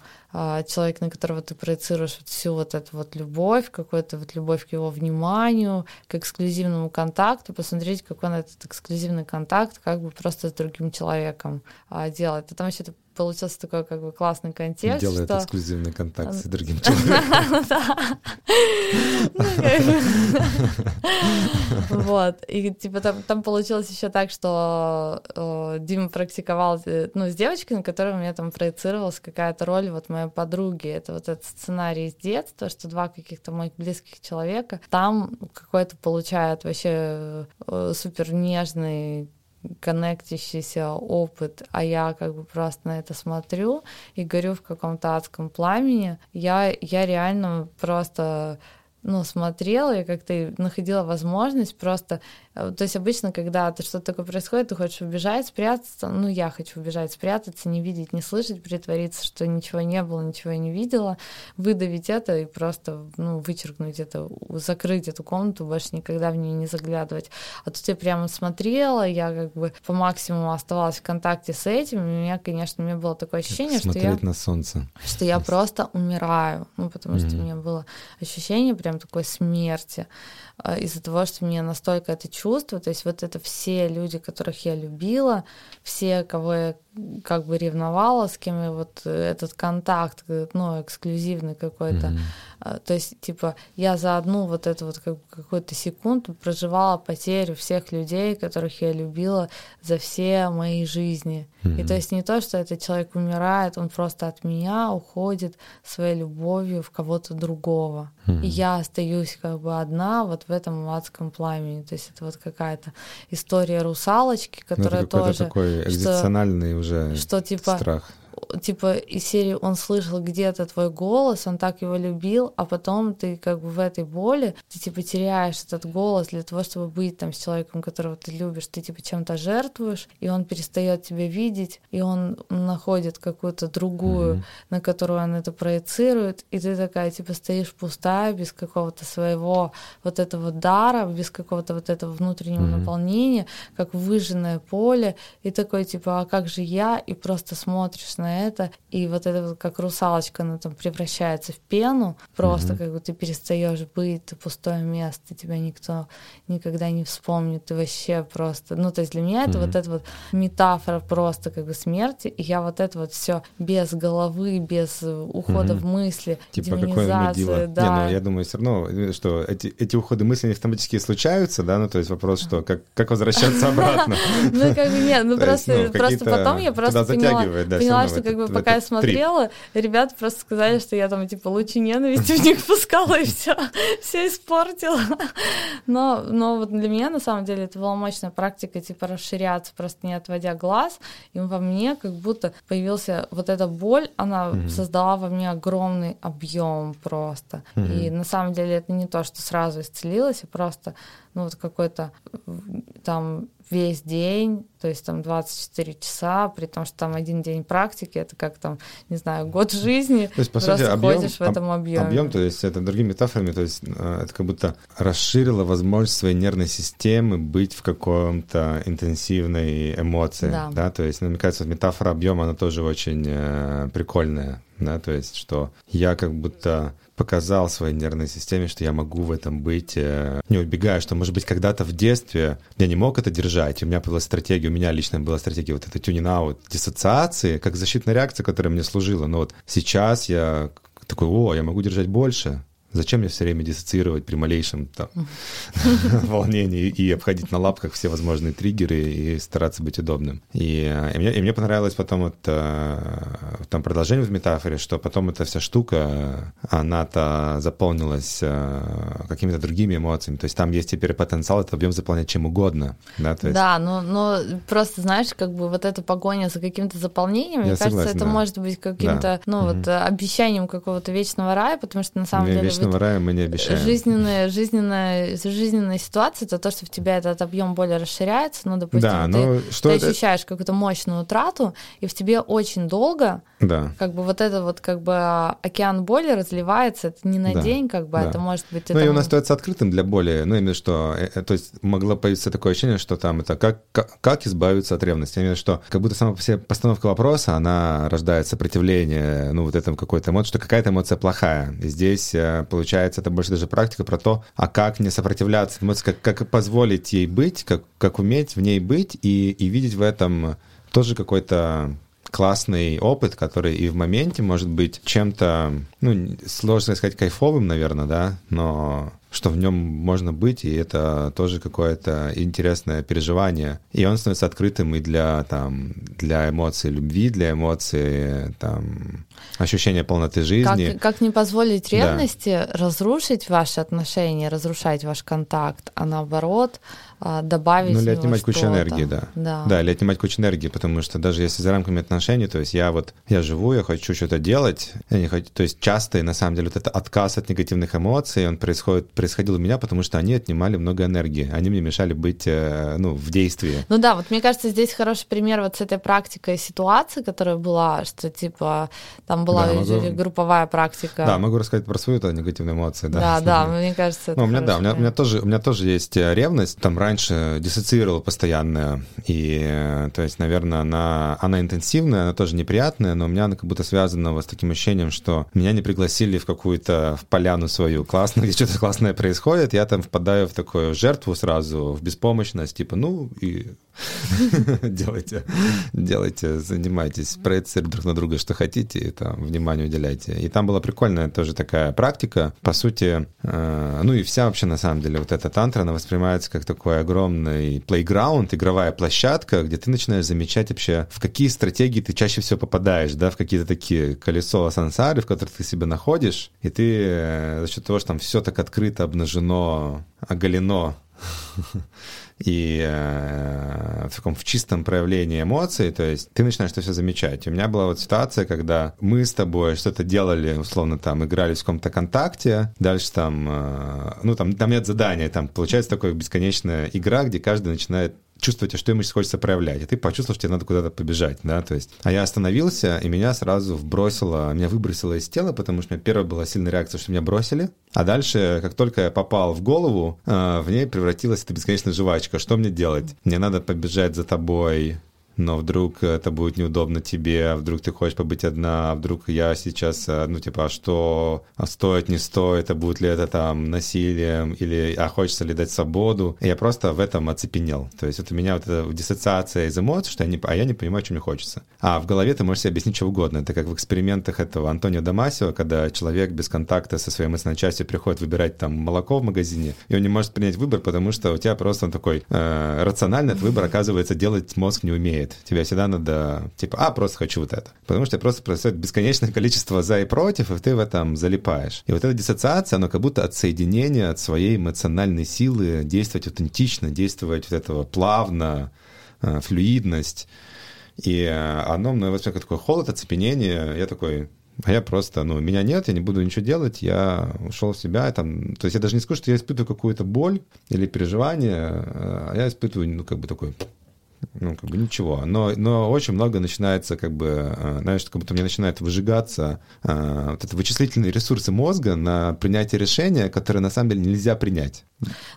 человек, на которого ты проецируешь вот всю вот эту вот любовь, какую-то вот любовь к его вниманию, к эксклюзивному контакту, посмотреть, как он этот эксклюзивный контакт как бы просто с другим человеком а, делает. И там еще получился такой как бы классный контекст, Делает что... эксклюзивный контакт с другим [LAUGHS] человеком. Ну. Вот. И типа там, получилось еще так, что э, Дима практиковал э, ну, с девочкой, на которой у меня там проецировалась какая-то роль вот подруги. Это вот этот сценарий из детства, что два каких-то моих близких человека там какой-то получают вообще э, супер нежный коннектящийся опыт, а я как бы просто на это смотрю и горю в каком-то адском пламени, я, я реально просто ну, смотрела, я как-то находила возможность просто... Э, то есть обычно, когда что-то такое происходит, ты хочешь убежать, спрятаться. Ну, я хочу убежать, спрятаться, не видеть, не слышать, притвориться, что ничего не было, ничего я не видела, выдавить это и просто, ну, вычеркнуть это, закрыть эту комнату, больше никогда в нее не заглядывать. А тут я прямо смотрела, я как бы по максимуму оставалась в контакте с этим, и у меня, конечно, у меня было такое ощущение, что я... на солнце. Что я просто умираю, ну, потому mm-hmm. что у меня было ощущение прям такой смерти э, из-за того, что мне настолько это чувство, то есть вот это все люди, которых я любила, все, кого я как бы ревновала, с кем я вот этот контакт, ну, эксклюзивный какой-то. Mm-hmm. То есть, типа, я за одну вот эту вот как, какую-то секунду проживала потерю всех людей, которых я любила за все мои жизни. Mm-hmm. И то есть не то, что этот человек умирает, он просто от меня уходит своей любовью в кого-то другого. Mm-hmm. И я остаюсь как бы одна вот в этом адском пламени. То есть это вот какая-то история русалочки, которая ну, тоже... такой экзистенциальный что уже что, типа, страх типа из серии он слышал где-то твой голос, он так его любил, а потом ты как бы в этой боли, ты типа теряешь этот голос для того, чтобы быть там с человеком, которого ты любишь, ты типа чем-то жертвуешь, и он перестает тебя видеть, и он находит какую-то другую, mm-hmm. на которую он это проецирует, и ты такая типа стоишь пустая, без какого-то своего вот этого дара, без какого-то вот этого внутреннего mm-hmm. наполнения, как выжженное поле, и такой типа, а как же я, и просто смотришь на это, и вот это вот как русалочка, она там превращается в пену, просто mm-hmm. как бы ты перестаешь быть, ты пустое место, тебя никто никогда не вспомнит, ты вообще просто, ну то есть для меня это вот эта вот метафора просто как бы смерти, и я вот это вот все без головы, без ухода mm-hmm. в мысли, типа демонизации, да. Не, ну я думаю все равно, что эти, эти уходы мысли автоматически случаются, да, ну то есть вопрос, что как, как возвращаться [LAUGHS] обратно. Ну как бы нет, ну [LAUGHS] просто просто потом я просто поняла, что как бы пока я смотрела, ребята просто сказали, что я там типа лучи ненависти в них пускала и все, все испортила. Но, но вот для меня на самом деле это была мощная практика типа расширяться, просто не отводя глаз. И во мне как будто появился вот эта боль, она mm-hmm. создала во мне огромный объем просто. Mm-hmm. И на самом деле это не то, что сразу исцелилось, а просто ну вот какой-то там весь день, то есть там 24 часа, при том, что там один день практики, это как там, не знаю, год жизни, то есть, по сути, объем, в этом объеме. Объем, то есть это другими метафорами, то есть э, это как будто расширило возможность своей нервной системы быть в каком-то интенсивной эмоции, да, да? то есть, ну, мне кажется, метафора объема, она тоже очень э, прикольная, да, то есть, что я как будто показал своей нервной системе, что я могу в этом быть, э, не убегая, что, может быть, когда-то в детстве я не мог это держать, у меня была стратегия, у меня лично была стратегия вот этой тюнин-аут, диссоциации, как защитная реакция, которая мне служила, но вот сейчас я такой, о, я могу держать больше, Зачем мне все время диссоциировать при малейшем там, [LAUGHS] волнении и обходить на лапках все возможные триггеры и стараться быть удобным? И, и, мне, и мне понравилось потом вот, э, там продолжение в метафоре, что потом эта вся штука, она-то заполнилась э, какими-то другими эмоциями. То есть там есть теперь потенциал этот объем заполнять чем угодно. Да, то есть... да но, но просто, знаешь, как бы вот эта погоня за каким-то заполнением, мне Я кажется, согласен, это да. может быть каким-то, да. ну, угу. вот обещанием какого-то вечного рая, потому что на самом деле вечного рая мы не обещаем. Жизненная, жизненная, жизненная ситуация, это то, что в тебя этот объем боли расширяется, ну, допустим, да, ты, что ты это... ощущаешь какую-то мощную утрату, и в тебе очень долго, да. как бы вот это вот как бы океан боли разливается, это не на да. день, как бы, да. это может быть... Ну, и он остается открытым для боли, ну, именно что, э, э, то есть могло появиться такое ощущение, что там это как, как, как избавиться от ревности, именно что как будто сама по себе постановка вопроса, она рождает сопротивление, ну, вот этому какой-то эмоции, что какая-то эмоция плохая, и здесь э, получается, это больше даже практика про то, а как не сопротивляться. Как, как позволить ей быть, как, как уметь в ней быть и, и видеть в этом тоже какой-то классный опыт, который и в моменте может быть чем-то, ну, сложно сказать, кайфовым, наверное, да, но что в нем можно быть, и это тоже какое-то интересное переживание. И он становится открытым и для, там, для эмоций любви, для эмоций там, ощущения полноты жизни. Как, как не позволить ревности да. разрушить ваши отношения, разрушать ваш контакт, а наоборот а, добавить Ну, или отнимать кучу энергии, да. да. Да, или отнимать кучу энергии, потому что даже если за рамками отношений, то есть я вот, я живу, я хочу что-то делать, я не хочу, то есть часто, и на самом деле, вот это отказ от негативных эмоций, он происходит, происходил у меня, потому что они отнимали много энергии, они мне мешали быть, э, ну, в действии. Ну да, вот мне кажется, здесь хороший пример вот с этой практикой ситуации, которая была, что типа там была да, могу... групповая практика. Да, могу рассказать про свою это негативные эмоции, да. Да, да, мне кажется, это Ну, у меня, да, у меня, у меня тоже, у меня тоже есть э, ревность, там раньше диссоциировала постоянно, и, э, то есть, наверное, она, она интенсивная, она тоже неприятная, но у меня она как будто связана вот с таким ощущением, что меня не пригласили в какую-то в поляну свою классную, [LAUGHS] где что-то классное происходит, я там впадаю в такую жертву сразу, в беспомощность, типа, ну, и [LAUGHS] делайте, делайте, занимайтесь, проецируйте друг на друга, что хотите, и там внимание уделяйте. И там была прикольная тоже такая практика. По сути, э, ну и вся вообще на самом деле вот эта тантра, она воспринимается как такой огромный playground, игровая площадка, где ты начинаешь замечать вообще, в какие стратегии ты чаще всего попадаешь, да, в какие-то такие колесо сансары, в которых ты себя находишь, и ты э, за счет того, что там все так открыто, обнажено, оголено, и э, в таком в чистом проявлении эмоций, то есть ты начинаешь это все замечать. У меня была вот ситуация, когда мы с тобой что-то делали, условно там играли в каком-то контакте, дальше там, э, ну там, там нет задания, там получается такая бесконечная игра, где каждый начинает чувствуете, что ему сейчас хочется проявлять, и ты почувствовал, что тебе надо куда-то побежать, да, то есть. А я остановился, и меня сразу вбросило, меня выбросило из тела, потому что у меня первая была сильная реакция, что меня бросили, а дальше, как только я попал в голову, э, в ней превратилась эта бесконечная жвачка. Что мне делать? Мне надо побежать за тобой, но вдруг это будет неудобно тебе, а вдруг ты хочешь побыть одна, а вдруг я сейчас, э, ну, типа, а что, а стоит, не стоит, а будет ли это там насилием, или, а хочется ли дать свободу. И я просто в этом оцепенел. То есть вот у меня вот эта диссоциация из эмоций, что я не, а я не понимаю, что мне хочется. А в голове ты можешь себе объяснить что угодно. Это как в экспериментах этого Антонио Дамасио, когда человек без контакта со своей эмоциональной частью приходит выбирать там молоко в магазине, и он не может принять выбор, потому что у тебя просто он такой э, рационально этот выбор, оказывается, делать мозг не умеет умеет. Тебе всегда надо, типа, а, просто хочу вот это. Потому что просто происходит бесконечное количество за и против, и ты в этом залипаешь. И вот эта диссоциация, она как будто отсоединение от своей эмоциональной силы, действовать аутентично, действовать вот этого плавно, э, флюидность. И оно мной как такой холод, оцепенение. Я такой, а я просто, ну, меня нет, я не буду ничего делать, я ушел в себя, там, то есть я даже не скажу, что я испытываю какую-то боль или переживание, а я испытываю, ну, как бы такой ну, как бы ничего. Но, но очень много начинается, как бы, э, знаешь, как будто мне начинает выжигаться э, вот это вычислительные ресурсы мозга на принятие решения, которые на самом деле нельзя принять.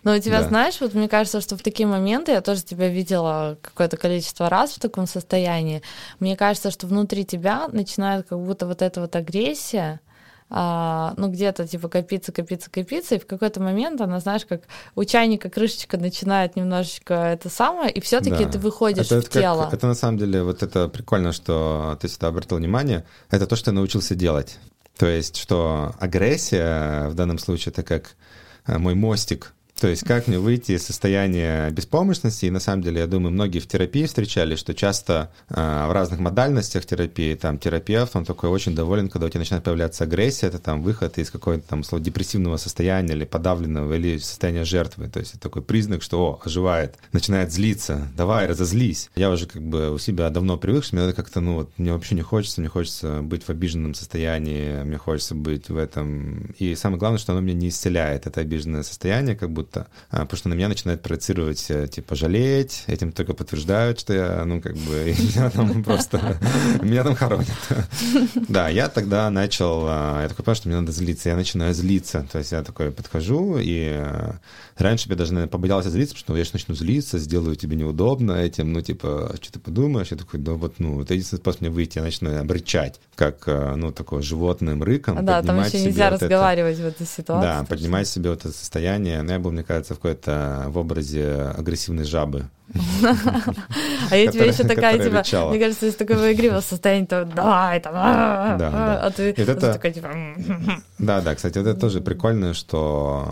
Но у тебя, да. знаешь, вот мне кажется, что в такие моменты, я тоже тебя видела какое-то количество раз в таком состоянии, мне кажется, что внутри тебя начинает как будто вот эта вот агрессия, а, ну, где-то типа копиться, копиться, копиться, и в какой-то момент она, знаешь, как у чайника крышечка начинает немножечко это самое, и все-таки да. ты выходишь это, в это тело. Как, это на самом деле, вот это прикольно, что ты сюда обратил внимание, это то, что я научился делать. То есть, что агрессия в данном случае это как э, мой мостик то есть как мне выйти из состояния беспомощности? И на самом деле, я думаю, многие в терапии встречали, что часто э, в разных модальностях терапии, там терапевт, он такой очень доволен, когда у тебя начинает появляться агрессия, это там выход из какого-то там слово депрессивного состояния или подавленного, или состояния жертвы. То есть это такой признак, что о, оживает, начинает злиться, давай, разозлись. Я уже как бы у себя давно привык, что мне надо как-то, ну вот, мне вообще не хочется, мне хочется быть в обиженном состоянии, мне хочется быть в этом. И самое главное, что оно меня не исцеляет, это обиженное состояние, как будто будто, а, потому что на меня начинает проецировать, э, типа, жалеть, этим только подтверждают, что я, ну, как бы, [LAUGHS] меня там просто, меня там хоронят. [LAUGHS] Да, я тогда начал, а, я такой понял, что мне надо злиться, я начинаю злиться, то есть я такой подхожу, и э, раньше я даже, наверное, побоялся злиться, потому что ну, я же начну злиться, сделаю тебе неудобно этим, ну, типа, что ты подумаешь, я такой, да вот, ну, это единственный способ мне выйти, я начну обрычать, как, э, ну, такой животным рыком. Да, там еще нельзя разговаривать в этой ситуации. Да, поднимать себе вот это состояние, но я был, мне кажется, в какой-то в образе агрессивной жабы. А я тебе еще такая, типа, мне кажется, из такого игривого состояния, то давай, там, а, а, а, а ты такая, типа... Да, да, кстати, это тоже прикольно, что...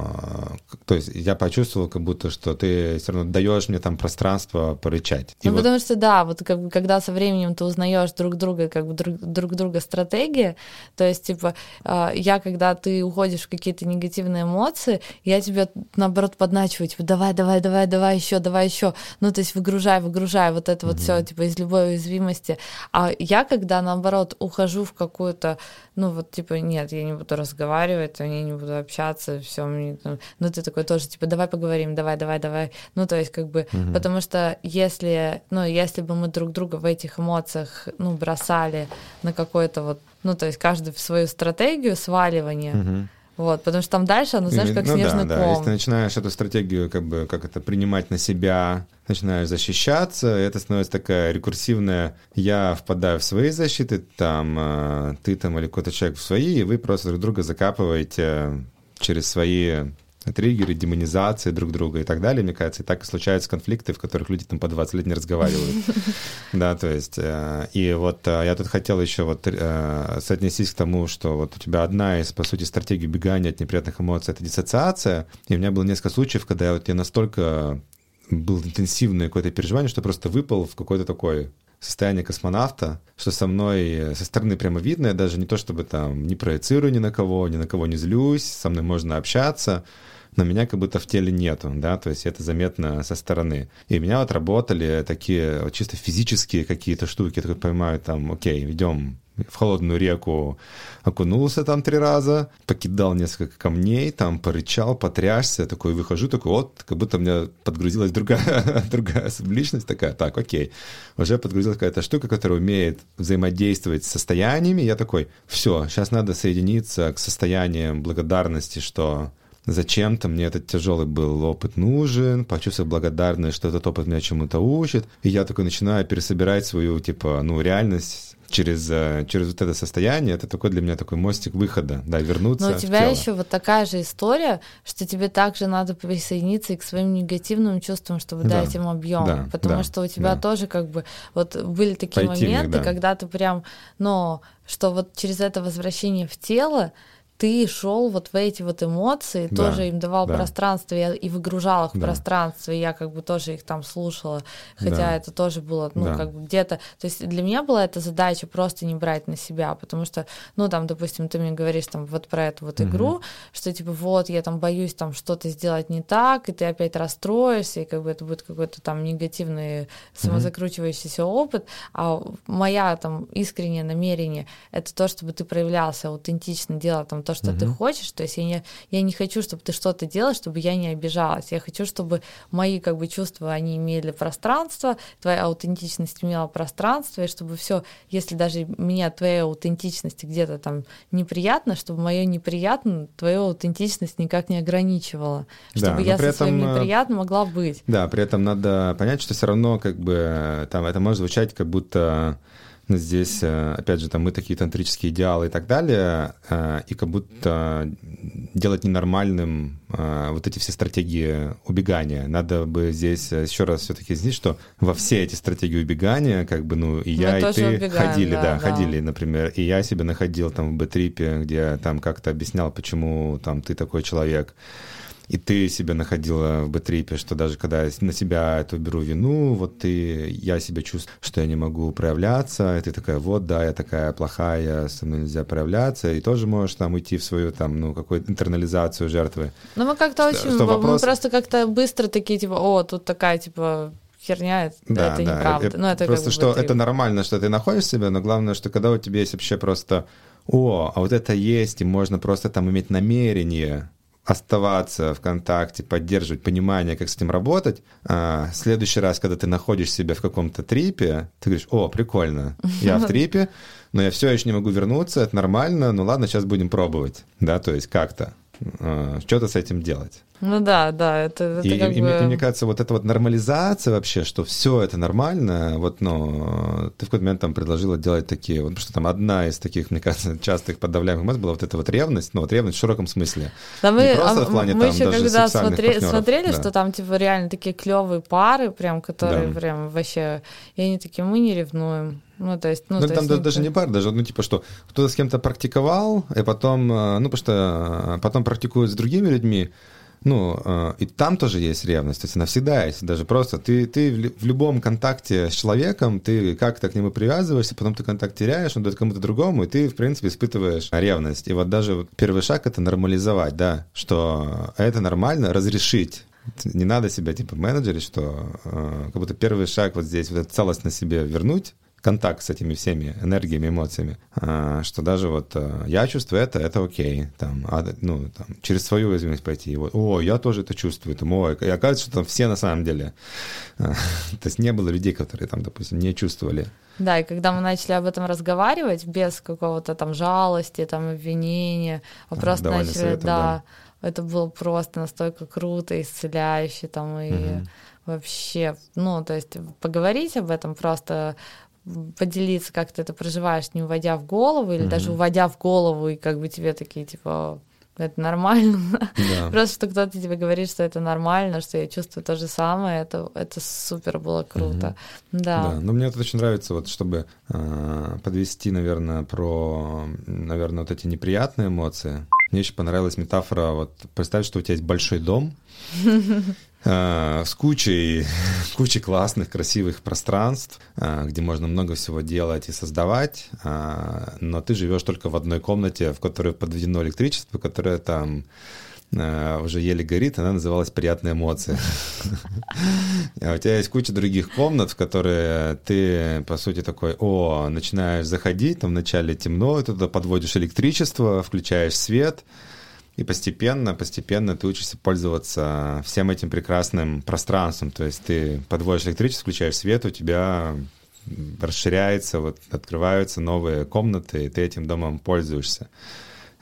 То есть я почувствовал, как будто, что ты все равно даешь мне там пространство порычать. Ну, потому что, да, вот когда со временем ты узнаешь друг друга, как бы друг, друг друга стратегии, то есть, типа, я, когда ты уходишь в какие-то негативные эмоции, я тебе, наоборот, подначиваю, типа, давай, давай, давай, давай еще, давай еще. Ну, то есть выгружай, выгружай вот это mm-hmm. вот все, типа, из любой уязвимости. А я, когда, наоборот, ухожу в какую-то, ну, вот, типа, нет, я не буду разговаривать, я не буду общаться, все, мне, ну, ты такой тоже, типа, давай поговорим, давай, давай, давай. Ну, то есть, как бы, mm-hmm. потому что если, ну, если бы мы друг друга в этих эмоциях, ну, бросали на какой-то вот, ну, то есть, каждый в свою стратегию сваливания, mm-hmm вот, потому что там дальше, оно, знаешь, как ну, снежный да, ком. Да. Если ты начинаешь эту стратегию, как бы, как это, принимать на себя, начинаешь защищаться, это становится такая рекурсивная, я впадаю в свои защиты, там, э, ты там или какой-то человек в свои, и вы просто друг друга закапываете через свои триггеры, демонизации друг друга и так далее, мне кажется. И так и случаются конфликты, в которых люди там по 20 лет не разговаривают. [LAUGHS] Да, то есть, э, и вот э, я тут хотел еще вот э, соотнестись к тому, что вот у тебя одна из, по сути, стратегий убегания от неприятных эмоций — это диссоциация. И у меня было несколько случаев, когда я вот я настолько был интенсивное какое-то переживание, что просто выпал в какой-то такой состояние космонавта, что со мной со стороны прямо видно, я даже не то чтобы там не проецирую ни на кого, ни на кого не злюсь, со мной можно общаться, но меня как будто в теле нету, да, то есть это заметно со стороны. И меня вот работали такие вот чисто физические какие-то штуки, я такой понимаю, там, окей, идем в холодную реку окунулся там три раза, покидал несколько камней, там порычал, потрясся, такой выхожу, такой вот, как будто меня подгрузилась другая, [LAUGHS] другая субличность такая, так, окей, уже подгрузилась какая-то штука, которая умеет взаимодействовать с состояниями, я такой, все, сейчас надо соединиться к состояниям благодарности, что зачем-то мне этот тяжелый был опыт нужен, почувствовать благодарность, что этот опыт меня чему-то учит, и я такой начинаю пересобирать свою, типа, ну, реальность через, э, через вот это состояние, это такой для меня такой мостик выхода, да, вернуться Но у тебя еще вот такая же история, что тебе также надо присоединиться и к своим негативным чувствам, чтобы да, дать им объем, да, потому да, что у тебя да. тоже как бы вот были такие Пойти моменты, них, да. когда ты прям, ну, что вот через это возвращение в тело ты шел вот в эти вот эмоции, да, тоже им давал да. пространство и, и выгружал их да. в пространство, и я как бы тоже их там слушала, хотя да. это тоже было, ну, да. как бы где-то, то есть для меня была эта задача просто не брать на себя, потому что, ну, там, допустим, ты мне говоришь там вот про эту вот игру, угу. что типа вот я там боюсь там что-то сделать не так, и ты опять расстроишься, и как бы это будет какой-то там негативный самозакручивающийся угу. опыт, а моя там искреннее намерение это то, чтобы ты проявлялся аутентично, делал там то, что угу. ты хочешь. То есть я не, я не хочу, чтобы ты что-то делал, чтобы я не обижалась. Я хочу, чтобы мои как бы чувства, они имели пространство, твоя аутентичность имела пространство, и чтобы все, если даже меня твоя аутентичность где-то там неприятно, чтобы мое неприятно твою аутентичность никак не ограничивала, чтобы да, я со этом, своим э, неприятным могла быть. Да, при этом надо понять, что все равно как бы э, там это может звучать как будто здесь, э, опять же, там мы такие тантрические идеалы и так далее, э, и как будто делать ненормальным э, вот эти все стратегии убегания. Надо бы здесь еще раз все-таки здесь, что во все эти стратегии убегания, как бы, ну, и я, мы и ты убегаем, ходили, да, да, ходили, например, и я себя находил там в Бэтрипе, где там как-то объяснял, почему там ты такой человек, и ты себя находила в бэтрипе, что даже когда я на себя эту беру вину, вот ты, я себя чувствую, что я не могу проявляться, и ты такая, вот, да, я такая плохая, со мной нельзя проявляться, и тоже можешь там уйти в свою там, ну, какую-то интернализацию жертвы. Ну, мы как-то очень, что вопрос... мы просто как-то быстро такие, типа, о, тут такая, типа, херня, да, это да. неправда. Это, ну, это просто что это нормально, что ты находишь себя, но главное, что когда у тебя есть вообще просто, о, а вот это есть, и можно просто там иметь намерение оставаться в контакте, поддерживать понимание, как с этим работать. А в следующий раз, когда ты находишь себя в каком-то трипе, ты говоришь, о, прикольно, я в [LAUGHS] трипе, но я все еще не могу вернуться, это нормально, ну ладно, сейчас будем пробовать, да, то есть как-то. Э, что-то с этим делать. Ну да, да, это, это и, как и, бы... и, мне кажется, вот эта вот нормализация вообще, что все это нормально, вот, ну, ты в какой-то момент там предложила делать такие, вот, потому что там одна из таких, мне кажется, частых подавляемых масс была вот эта вот ревность, ну, вот ревность в широком смысле. Да мы, Не просто а, в плане мы там еще даже когда смотри, партнеров, смотрели, да. что там типа реально такие клевые пары, прям, которые Да. прям вообще, и они такие, мы не ревнуем. Ну, то есть, ну, Ну, то там есть, да- даже не пар, даже, ну, типа, что кто-то с кем-то практиковал, и потом, э, ну, потому что э, потом практикует с другими людьми, ну, э, и там тоже есть ревность, то есть она всегда есть, даже просто ты, ты в лю- в любом контакте с человеком, ты как-то к нему привязываешься, потом ты контакт теряешь, он дает кому-то другому, и ты, в принципе, испытываешь ревность. И вот даже первый шаг — это нормализовать, да, что это нормально, разрешить. Не надо себя, типа, менеджерить, что э, как будто первый шаг вот здесь, вот эту целостность себе вернуть, контакт с этими всеми энергиями, эмоциями, а, что даже вот а, я чувствую это, это окей, там, а, ну, там, через свою уязвимость пойти, вот, о, я тоже это чувствую, там, ой, и оказывается, что там все на самом деле, а, [LAUGHS] то есть не было людей, которые там, допустим, не чувствовали. Да, и когда мы начали об этом разговаривать без какого-то там жалости, там обвинения, а просто давали начали, советов, да, это было просто настолько круто, исцеляюще там и Мгм. вообще, ну, то есть поговорить об этом просто поделиться, как ты это проживаешь, не уводя в голову, или Мгм. даже уводя в голову, и как бы тебе такие, типа, это нормально. Да. [LAUGHS] Просто что кто-то тебе говорит, что это нормально, что я чувствую то же самое, это, это супер было круто. Да, Да. но мне вот очень нравится, вот чтобы а, подвести, наверное, про, наверное, вот эти неприятные эмоции. Мне еще понравилась метафора, вот представь, что у тебя есть большой дом [LAUGHS] с кучей, [LAUGHS] кучей классных, красивых пространств, а, где можно много всего делать и создавать, а, но ты живешь только в одной комнате, в которой подведено электричество, которое там а, уже еле горит, она называлась «Приятные эмоции». [LAUGHS] А у тебя есть куча других комнат, в которые ты, по сути, такой, о, начинаешь заходить, там вначале темно, ты туда подводишь электричество, включаешь свет, и постепенно, постепенно ты учишься пользоваться всем этим прекрасным пространством. То есть ты подводишь электричество, включаешь свет, у тебя расширяется, вот открываются новые комнаты, и ты этим домом пользуешься.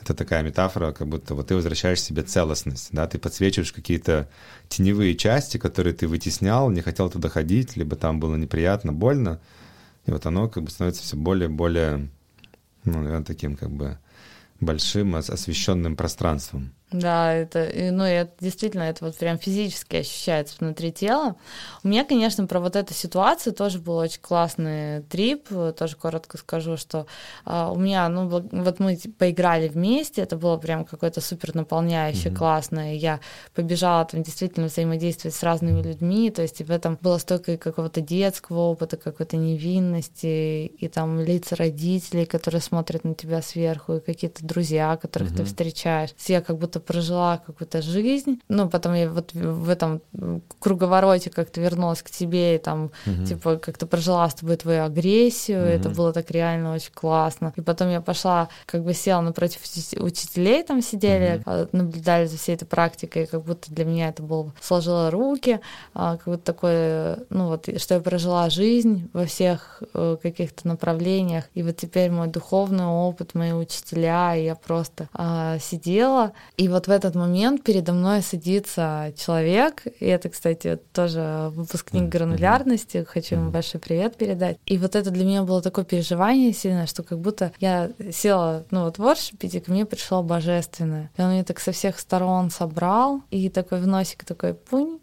Это такая метафора, как будто вот ты возвращаешь себе целостность, да, ты подсвечиваешь какие-то теневые части, которые ты вытеснял, не хотел туда ходить, либо там было неприятно, больно, и вот оно как бы становится все более, более, ну, таким как бы большим ос- освещенным пространством. Да, это, ну, это действительно, это вот прям физически ощущается внутри тела. У меня, конечно, про вот эту ситуацию тоже был очень классный трип, тоже коротко скажу, что а, у меня, ну, вот мы типа поиграли вместе, это было прям какое-то супер наполняющее, Мгм. классное, я побежала там действительно взаимодействовать с разными людьми, то есть в этом было столько какого-то детского опыта, какой-то невинности, и там лица родителей, которые смотрят на тебя сверху, и какие-то друзья, которых ты Мгм. встречаешь. Я как будто прожила какую-то жизнь, ну, потом я вот в этом круговороте как-то вернулась к тебе, и там, Мгм. типа, как-то прожила с тобой твою агрессию, Мгм. это было так реально очень классно. И потом я пошла, как бы села напротив учи- учителей, там сидели, а, наблюдали за всей этой практикой, как будто для меня это было, сложила руки, а, как будто такое, ну, вот, что я прожила жизнь во всех э, каких-то направлениях, и вот теперь мой духовный опыт, мои учителя, и я просто а, сидела, и вот в этот момент передо мной садится человек, и это, кстати, тоже выпускник гранулярности, хочу ему большой привет передать. И вот это для меня было такое переживание сильное, что как будто я села, ну вот воршипить, и ко мне пришло божественное. И он меня так со всех сторон собрал, и такой в носик такой пунь,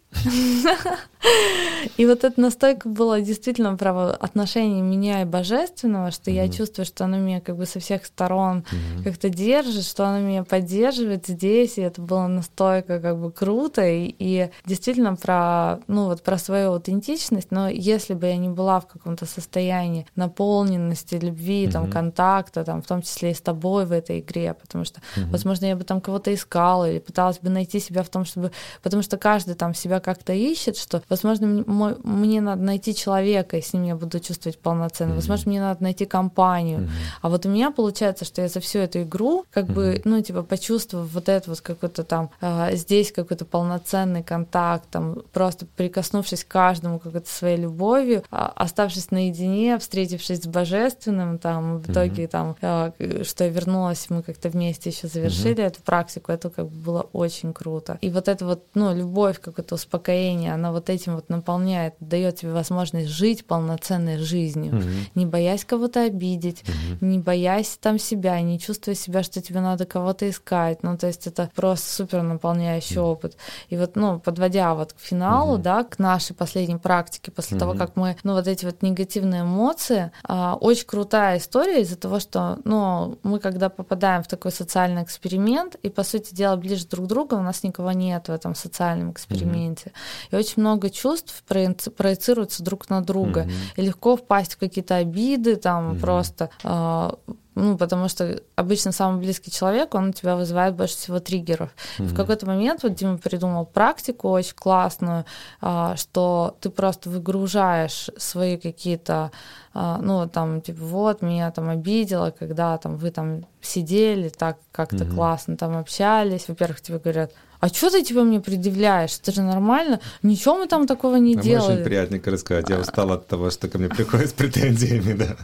и вот это настолько было действительно про отношение меня и божественного, что я Мгм. чувствую, что оно меня как бы со всех сторон Мгм. как-то держит, что оно меня поддерживает здесь, и это было настолько как бы круто, и, и действительно про, ну вот про свою аутентичность, но если бы я не была в каком-то состоянии наполненности, любви, там, Мгм. контакта, там, в том числе и с тобой в этой игре, потому что, возможно, я бы там кого-то искала или пыталась бы найти себя в том, чтобы, потому что каждый там себя как-то ищет, что, возможно, мой, мне надо найти человека, и с ним я буду чувствовать полноценно, mm-hmm. возможно, мне надо найти компанию. Mm-hmm. А вот у меня получается, что я за всю эту игру, как mm-hmm. бы, ну, типа, почувствовав вот это вот какой-то там, э, здесь какой-то полноценный контакт, там, просто прикоснувшись к каждому какой-то своей любовью, э, оставшись наедине, встретившись с божественным, там, в итоге, mm-hmm. там, э, что я вернулась, мы как-то вместе еще завершили mm-hmm. эту практику, это как бы было очень круто. И вот это вот, ну, любовь, какое-то успокоение, она вот этим вот наполняет, дает тебе возможность жить полноценной жизнью, mm-hmm. не боясь кого-то обидеть, mm-hmm. не боясь там себя, не чувствуя себя, что тебе надо кого-то искать. Ну, то есть это просто супер наполняющий mm-hmm. опыт. И вот, ну, подводя вот к финалу, mm-hmm. да, к нашей последней практике, после mm-hmm. того, как мы, ну, вот эти вот негативные эмоции, а, очень крутая история из-за того, что, ну, мы когда попадаем в такой социальный эксперимент, и, по сути дела, ближе друг к другу, у нас никого нет в этом социальном эксперименте. Mm-hmm. И очень много чувств проецируются друг на друга. Mm-hmm. И легко впасть в какие-то обиды, там mm-hmm. просто э, ну, потому что обычно самый близкий человек, он у тебя вызывает больше всего триггеров. Mm-hmm. В какой-то момент вот Дима придумал практику очень классную, а, что ты просто выгружаешь свои какие-то, а, ну, там, типа, вот, меня там обидело, когда там вы там сидели, так как-то mm-hmm. классно там общались. Во-первых, тебе говорят, а что ты типа мне предъявляешь? Это же нормально. Ничего мы там такого не а делали. Очень приятненько рассказать. Я устала от того, что ко мне приходят с претензиями, да.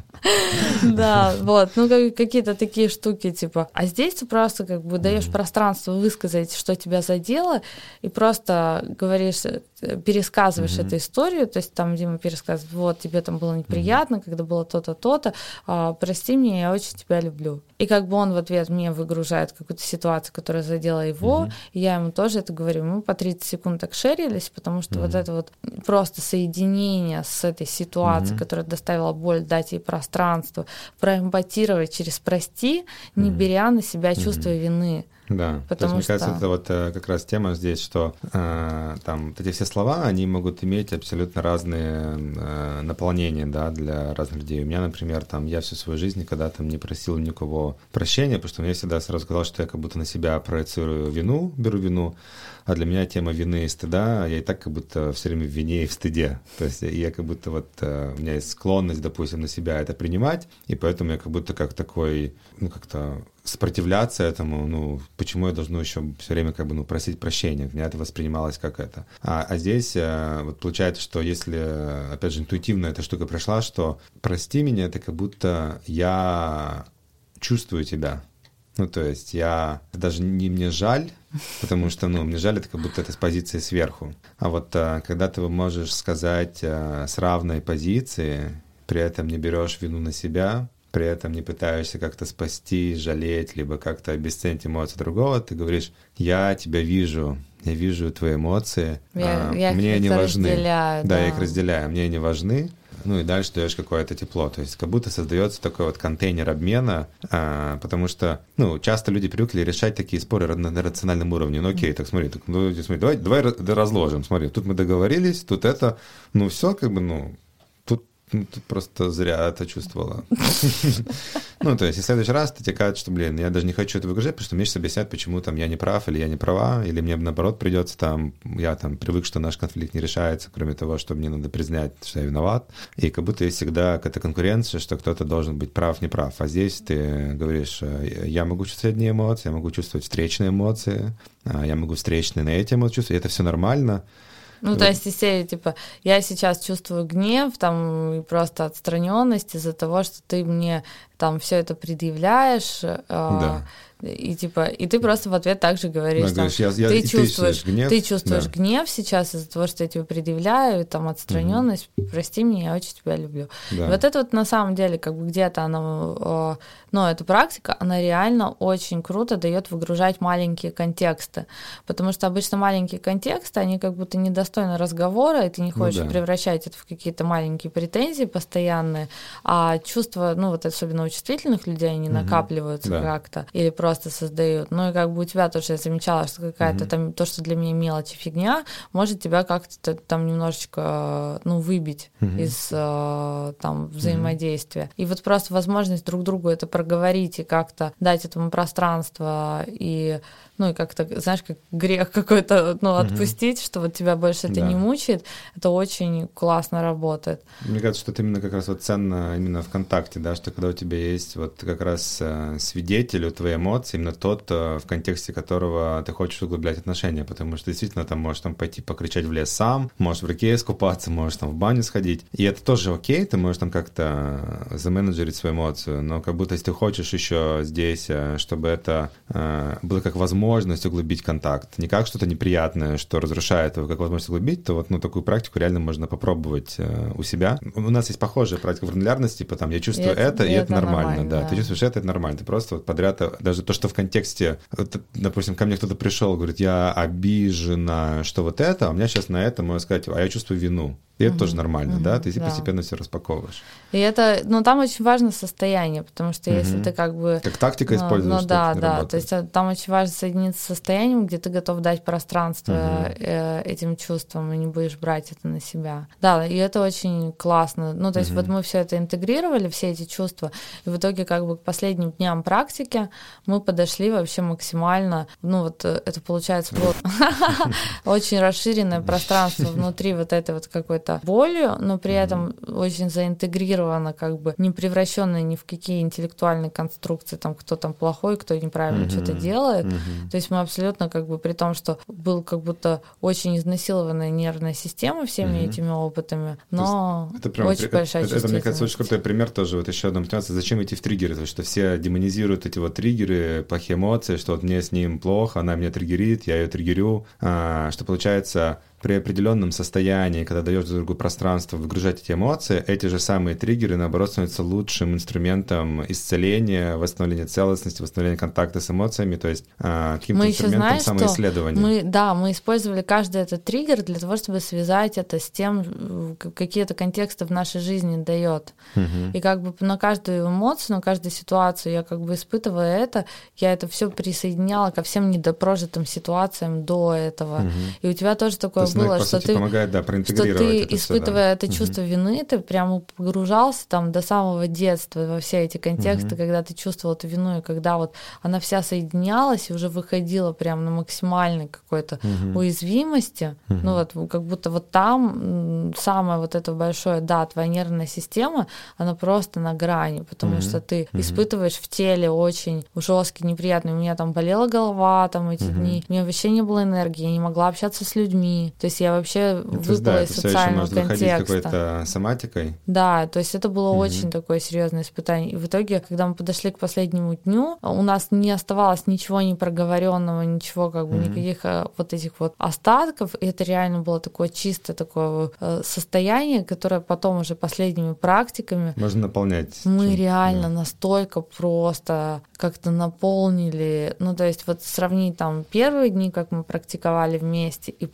Да, вот. Ну, какие-то такие штуки, типа. А здесь ты просто как бы даешь пространство высказать, что тебя задело, и просто говоришь, э, пересказываешь эту историю, то есть там Дима пересказывает, вот, тебе там было неприятно, когда было то-то, то-то, а, прости меня, я очень тебя люблю. И как бы он в ответ мне выгружает какую-то ситуацию, которая задела его, и я ему ему тоже это говорю. Мы по 30 секунд так шерились, потому что mm-hmm. вот это вот просто соединение с этой ситуацией, mm-hmm. которая доставила боль, дать ей пространство, проэмпатировать через «прости», не mm-hmm. беря на себя чувство mm-hmm. вины. Да, потому то есть, что... мне кажется, это вот э, как раз тема здесь, что э, там вот эти все слова, они могут иметь абсолютно разные э, наполнения, да, для разных людей. У меня, например, там, я всю свою жизнь никогда там не просил никого прощения, потому что мне всегда сразу сказал, что я как будто на себя проецирую вину, беру вину, а для меня тема вины и стыда, я и так как будто все время в вине и в стыде. То есть я как будто вот, э, у меня есть склонность, допустим, на себя это принимать, и поэтому я как будто как такой, ну, как-то сопротивляться этому, ну, почему я должен еще все время как бы, ну, просить прощения? Меня это воспринималось как это. А, а здесь э, вот получается, что если, опять же, интуитивно эта штука прошла, что прости меня, это как будто я чувствую тебя. Ну, то есть я даже не мне жаль, потому что, ну, мне жаль, это как будто это с позиции сверху. А вот а, когда ты можешь сказать а, с равной позиции, при этом не берешь вину на себя, при этом не пытаешься как-то спасти, жалеть, либо как-то обесценить эмоции другого, ты говоришь, я тебя вижу, я вижу твои эмоции, я, а, я мне они важны. Да, да, я их разделяю, мне они важны, ну и дальше даешь какое-то тепло. То есть как будто создается такой вот контейнер обмена, а, потому что, ну, часто люди привыкли решать такие споры на рациональном уровне. Ну окей, так смотри, так, ну, смотри давай, давай разложим, смотри, тут мы договорились, тут это, ну все как бы, ну, ну, ты просто зря это чувствовала. [LAUGHS] Ну, то есть, в следующий раз ты тебе кажется, что, блин, я даже не хочу это выгружать, потому что мне сейчас объяснять, почему там я не прав или я не права, или мне наоборот придется там, я там привык, что наш конфликт не решается, кроме того, что мне надо признать, что я виноват. И как будто есть всегда какая-то конкуренция, что кто-то должен быть прав, не прав. А здесь ты говоришь, э, я могу чувствовать одни эмоции, я могу чувствовать встречные эмоции, а я могу встречные на эти эмоции чувствовать, и это все нормально. Ну, то есть из серии, типа, я сейчас чувствую гнев, там, и просто отстраненность из-за того, что ты мне там все это предъявляешь. Э, да. И типа, и ты просто в ответ также говоришь, там, говоришь я, я, ты, чувствуешь, ты, гнев, ты чувствуешь да. гнев сейчас из-за того, что я тебе предъявляю, там отстраненность, угу. прости меня, я очень тебя люблю. Да. Вот это вот на самом деле, как бы где-то она, ну, эта практика, она реально очень круто дает выгружать маленькие контексты, потому что обычно маленькие контексты, они как будто недостойны разговора, и ты не ну хочешь ну, да. превращать это в какие-то маленькие претензии постоянные, а чувства, ну, вот особенно у чувствительных людей, они угу. накапливаются да. как-то, или просто просто создают. Ну и как бы у тебя тоже я замечала, что какая-то mm-hmm. там то, что для меня мелочь и фигня, может тебя как-то там немножечко, ну, выбить mm-hmm. из э, там взаимодействия. Mm-hmm. И вот просто возможность друг другу это проговорить и как-то дать этому пространство и ну и как-то, знаешь, как грех какой-то, ну, отпустить, mm-hmm. что вот тебя больше это да. не мучает, это очень классно работает. Мне кажется, что это именно как раз вот ценно именно в контакте, да, что когда у тебя есть вот как раз э, свидетель у твоей эмоции, именно тот, э, в контексте которого ты хочешь углублять отношения, потому что действительно там можешь там пойти покричать в лес сам, можешь в реке искупаться, можешь там в баню сходить, и это тоже окей, ты можешь там как-то заменеджерить свою эмоцию, но как будто если ты хочешь еще здесь, э, чтобы это было как возможно возможность углубить контакт. Не как что-то неприятное, что разрушает его, как возможность углубить, то вот ну, такую практику реально можно попробовать э, у себя. У нас есть похожая практика в гранулярности, типа там я чувствую и это, и это, это нормально. нормально да. да, ты чувствуешь это, это нормально. Ты просто вот подряд, даже то, что в контексте, вот, допустим, ко мне кто-то пришел, говорит, я обижена, что вот это, а у меня сейчас на это можно сказать, а я чувствую вину. И это тоже нормально, да? Ты да. постепенно все распаковываешь. И это, ну, там очень важно состояние, потому что если ты как бы... Как тактика ну, используешь, Ну, да, да. То есть э, там очень важно соединиться с состоянием, где ты готов дать пространство э, этим чувствам, и не будешь брать это на себя. Да, и это очень классно. Ну, то есть вот мы все это интегрировали, все эти чувства, и в итоге как бы к последним дням практики мы подошли вообще максимально, ну, вот э, это получается вот [LAUGHS] очень расширенное пространство [LAUGHS] внутри вот этой вот какой-то какой болью, но при этом очень заинтегрировано, как бы не превращенная ни в какие интеллектуальные конструкции, там кто там плохой, кто неправильно mm-hmm. что-то делает. Mm-hmm. То есть мы абсолютно как бы при том, что был как будто очень изнасилованная нервная система всеми mm-hmm. этим опытами, но это прям, очень это, большая это, это, мне кажется, очень крутой пример тоже. Вот еще одна мотивация, зачем идти в триггеры, то что все демонизируют эти вот триггеры, плохие эмоции, что вот мне с ним плохо, она меня триггерит, я ее триггерю, а, что получается при определенном состоянии, когда даешь друг другу пространство выгружать эти эмоции, эти же самые триггеры, наоборот, становятся лучшим инструментом исцеления, восстановления целостности, восстановления контакта с эмоциями, то есть а, каким-то мы инструментом знаешь, самоисследования. Мы, да, мы использовали каждый этот триггер для того, чтобы связать это с тем, какие-то контексты в нашей жизни дает. Угу. И как бы на каждую эмоцию, на каждую ситуацию я как бы испытывая это, я это все присоединяла ко всем недопрожитым ситуациям до этого. Угу. И у тебя тоже такое было, что сути, ты, помогает, да, проинтегрировать что ты, это испытывая все, да. это чувство угу. вины, ты прямо погружался там до самого детства во все эти контексты, угу. когда ты чувствовал эту вину, и когда вот она вся соединялась и уже выходила прямо на максимальной какой-то угу. уязвимости, угу. ну вот как будто вот там самое вот это большое, да, твоя нервная система, она просто на грани, потому угу. что ты угу. испытываешь в теле очень жесткий, неприятный. У меня там болела голова там эти угу. дни, у меня вообще не было энергии, я не могла общаться с людьми, то есть я вообще это, выпала да, из социального контекста. какой-то соматикой. Да, то есть это было угу. очень такое серьезное испытание. И в итоге, когда мы подошли к последнему дню, у нас не оставалось ничего непроговоренного, ничего как бы угу. никаких э, вот этих вот остатков. И это реально было такое чистое такое э, состояние, которое потом уже последними практиками можно наполнять. Мы реально да. настолько просто как-то наполнили. Ну, то есть вот сравнить там первые дни, как мы практиковали вместе, и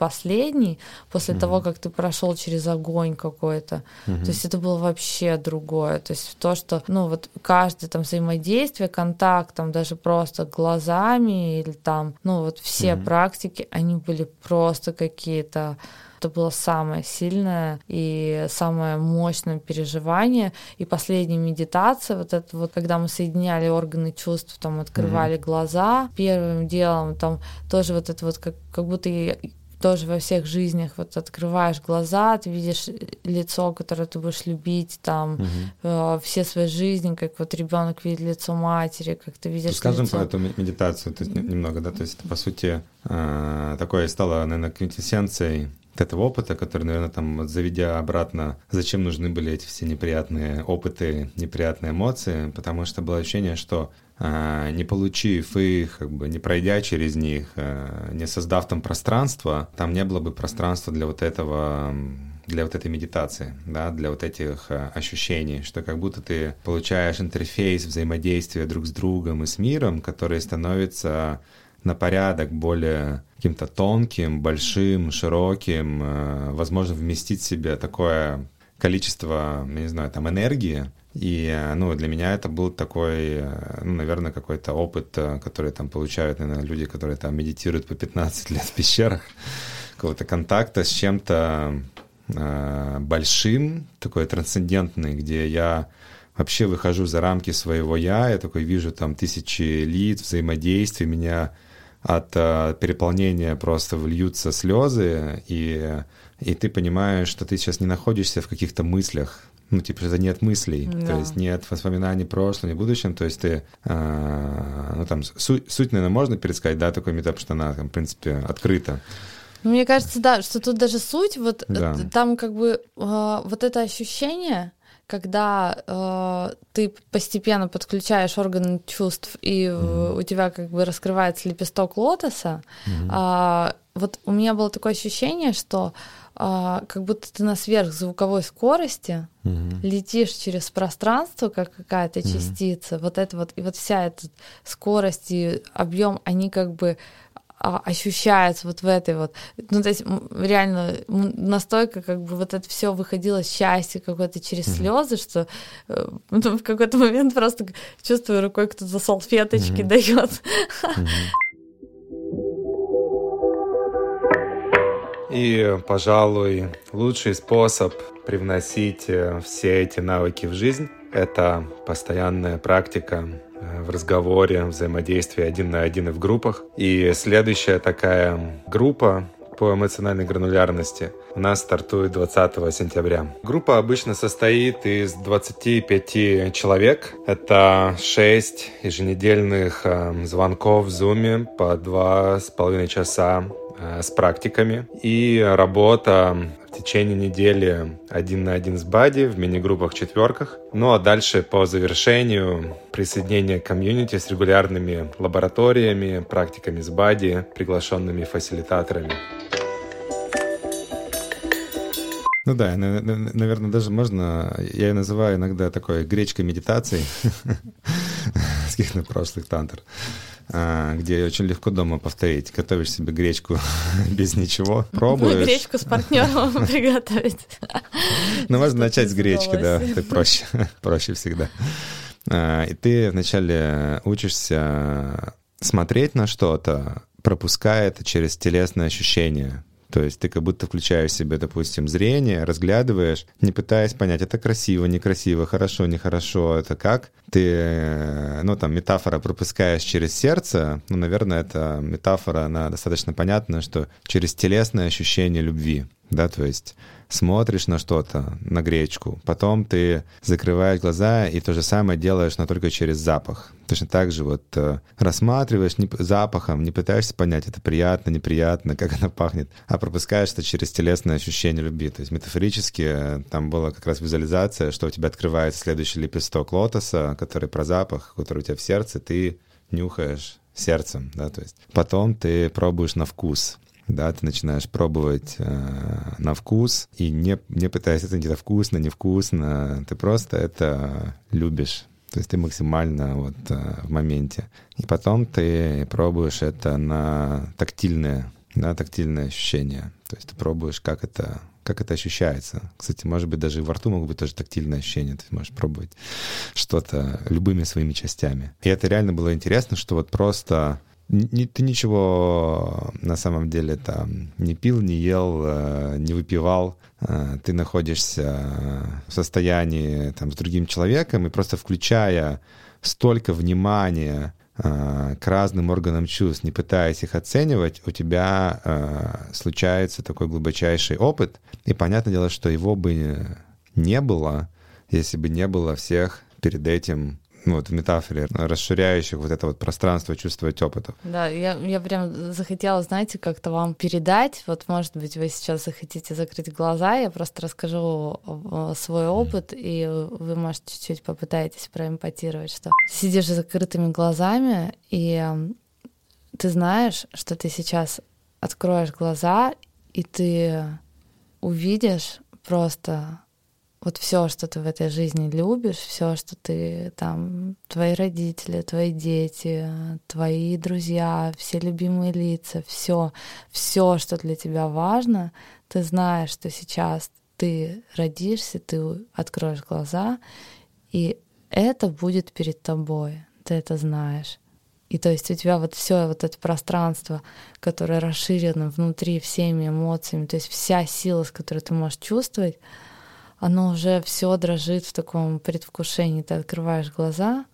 последний, после mm-hmm. того, как ты прошел через огонь какой-то. Mm-hmm. То есть это было вообще другое. То есть то, что, ну, вот каждое там взаимодействие, контакт, там даже просто глазами или там, ну, вот все mm-hmm. практики, они были просто какие-то это было самое сильное и самое мощное переживание. И последняя медитация, вот это вот, когда мы соединяли органы чувств, там открывали mm-hmm. глаза, первым делом там тоже вот это вот как, как будто тоже во всех жизнях вот открываешь глаза, ты видишь лицо, которое ты будешь любить, там угу. э, все свои жизни, как вот ребенок видит лицо матери, как ты видишь. Скажем лицо... про эту медитацию то есть, немного, да, то есть это, по сути э, такое стало, наверное, квинтэссенцией этого опыта, который, наверное, там, заведя обратно, зачем нужны были эти все неприятные опыты, неприятные эмоции, потому что было ощущение, что не получив их, как бы не пройдя через них, а, не создав там пространство, там не было бы пространства для вот этого для вот этой медитации, да, для вот этих а, ощущений, что как будто ты получаешь интерфейс взаимодействия друг с другом и с миром, который становится на порядок более каким-то тонким, большим, широким, возможно вместить в себе такое количество, не знаю, там энергии, И, э, ну, для меня это был такой, э, ну, наверное, какой-то опыт, э, который там получают, наверное, люди, которые там медитируют по 15 лет в пещерах, какого-то контакта с чем-то э, большим, такой трансцендентный, где я вообще выхожу за рамки своего я, я такой вижу там тысячи лиц, взаимодействий, меня от э, переполнения просто вольются слезы, и, и ты понимаешь, что ты сейчас не находишься в каких-то мыслях, ну, типа, это нет мыслей, да. то есть нет воспоминаний прошлого, не будущем, то есть ты, э, ну, там, суть, суть, наверное, можно пересказать, да, такой метап, что она, там, в принципе, открыта. Ну, мне кажется, да, что тут даже суть, вот да. там как бы э, вот это ощущение, когда э, ты постепенно подключаешь органы чувств, и mm-hmm. у тебя как бы раскрывается лепесток лотоса, mm-hmm. э, вот у меня было такое ощущение, что а, как будто ты на сверхзвуковой скорости угу. летишь через пространство, как какая-то угу. частица. Вот это вот, и вот вся эта скорость и объем, они как бы а, ощущаются вот в этой вот, ну то есть реально настолько как бы вот это все выходило счастье какое-то через mm слезы, что э, [LAUGHS] ну, в какой-то момент просто чувствую рукой кто-то салфеточки mm дает. mm И, пожалуй, лучший способ привносить э, все эти навыки в жизнь — это постоянная практика э, в разговоре, взаимодействии один на один и в группах. И следующая такая группа по эмоциональной гранулярности у нас стартует 20 сентября. Группа обычно состоит из 25 человек. Это 6 еженедельных э, звонков в Zoom по 2,5 часа с практиками и работа в течение недели один на один с Бади в мини-группах четверках. Ну а дальше по завершению присоединение к комьюнити с регулярными лабораториями, практиками с Бади, приглашенными фасилитаторами. Ну да, наверное, даже можно, я ее называю иногда такой гречкой медитации [LAUGHS] с каких-то прошлых тантр. А, где очень легко дома повторить. Готовишь себе гречку [LAUGHS] без ничего, пробуешь. гречку с партнером [LAUGHS] приготовить. Ну, можно начать с гречки, да, так проще, [LAUGHS] проще всегда. А, и ты вначале учишься смотреть на что-то, пропуская это через телесные ощущения. То есть ты как будто включаешь себе, допустим, зрение, разглядываешь, не пытаясь понять, это красиво, некрасиво, хорошо, нехорошо, это как. Ты, э, ну там, метафора пропускаешь через сердце, ну, наверное, это метафора, она достаточно понятна, что через телесное ощущение любви, да, то есть смотришь на что-то, на гречку, потом ты закрываешь глаза и то же самое делаешь, но только через запах. Точно так же вот э, рассматриваешь не, запахом, не пытаешься понять, это приятно, неприятно, как она пахнет, а пропускаешь это через телесное ощущение любви. То есть метафорически э, там была как раз визуализация, что у тебя открывается следующий лепесток лотоса, который про запах, который у тебя в сердце, ты нюхаешь сердцем, да, то есть потом ты пробуешь на вкус, да, ты начинаешь пробовать э, на вкус, и не, не пытаясь это вкусно, невкусно, ты просто это любишь. То есть ты максимально вот э, в моменте. И потом ты пробуешь это на тактильное, на тактильное ощущение. То есть ты пробуешь, как это, как это ощущается. Кстати, может быть, даже во рту могут быть тоже тактильные ощущения. Ты можешь пробовать что-то любыми своими частями. И это реально было интересно, что вот просто не, ты ничего на самом деле там не пил, не ел, э, не выпивал. Э, ты находишься в состоянии там, с другим человеком, и просто включая столько внимания э, к разным органам чувств, не пытаясь их оценивать, у тебя случается такой глубочайший опыт. И понятное дело, что его бы не было, если бы не было всех перед этим ну, вот в метафоре, расширяющих вот это вот пространство чувствовать опытов. Да, я, я прям захотела, знаете, как-то вам передать. Вот, может быть, вы сейчас захотите закрыть глаза, я просто расскажу свой опыт, и вы, может, чуть-чуть попытаетесь проэмпатировать, что сидишь с закрытыми глазами, и ты знаешь, что ты сейчас откроешь глаза, и ты увидишь просто вот все, что ты в этой жизни любишь, все, что ты там, твои родители, твои дети, твои друзья, все любимые лица, все, все, что для тебя важно, ты знаешь, что сейчас ты родишься, ты откроешь глаза, И это будет перед тобой, ты это знаешь. И то есть у тебя вот все вот это пространство, которое расширено внутри всеми эмоциями, то есть вся сила, с которой ты можешь чувствовать, оно уже все дрожит в таком предвкушении. Ты открываешь глаза,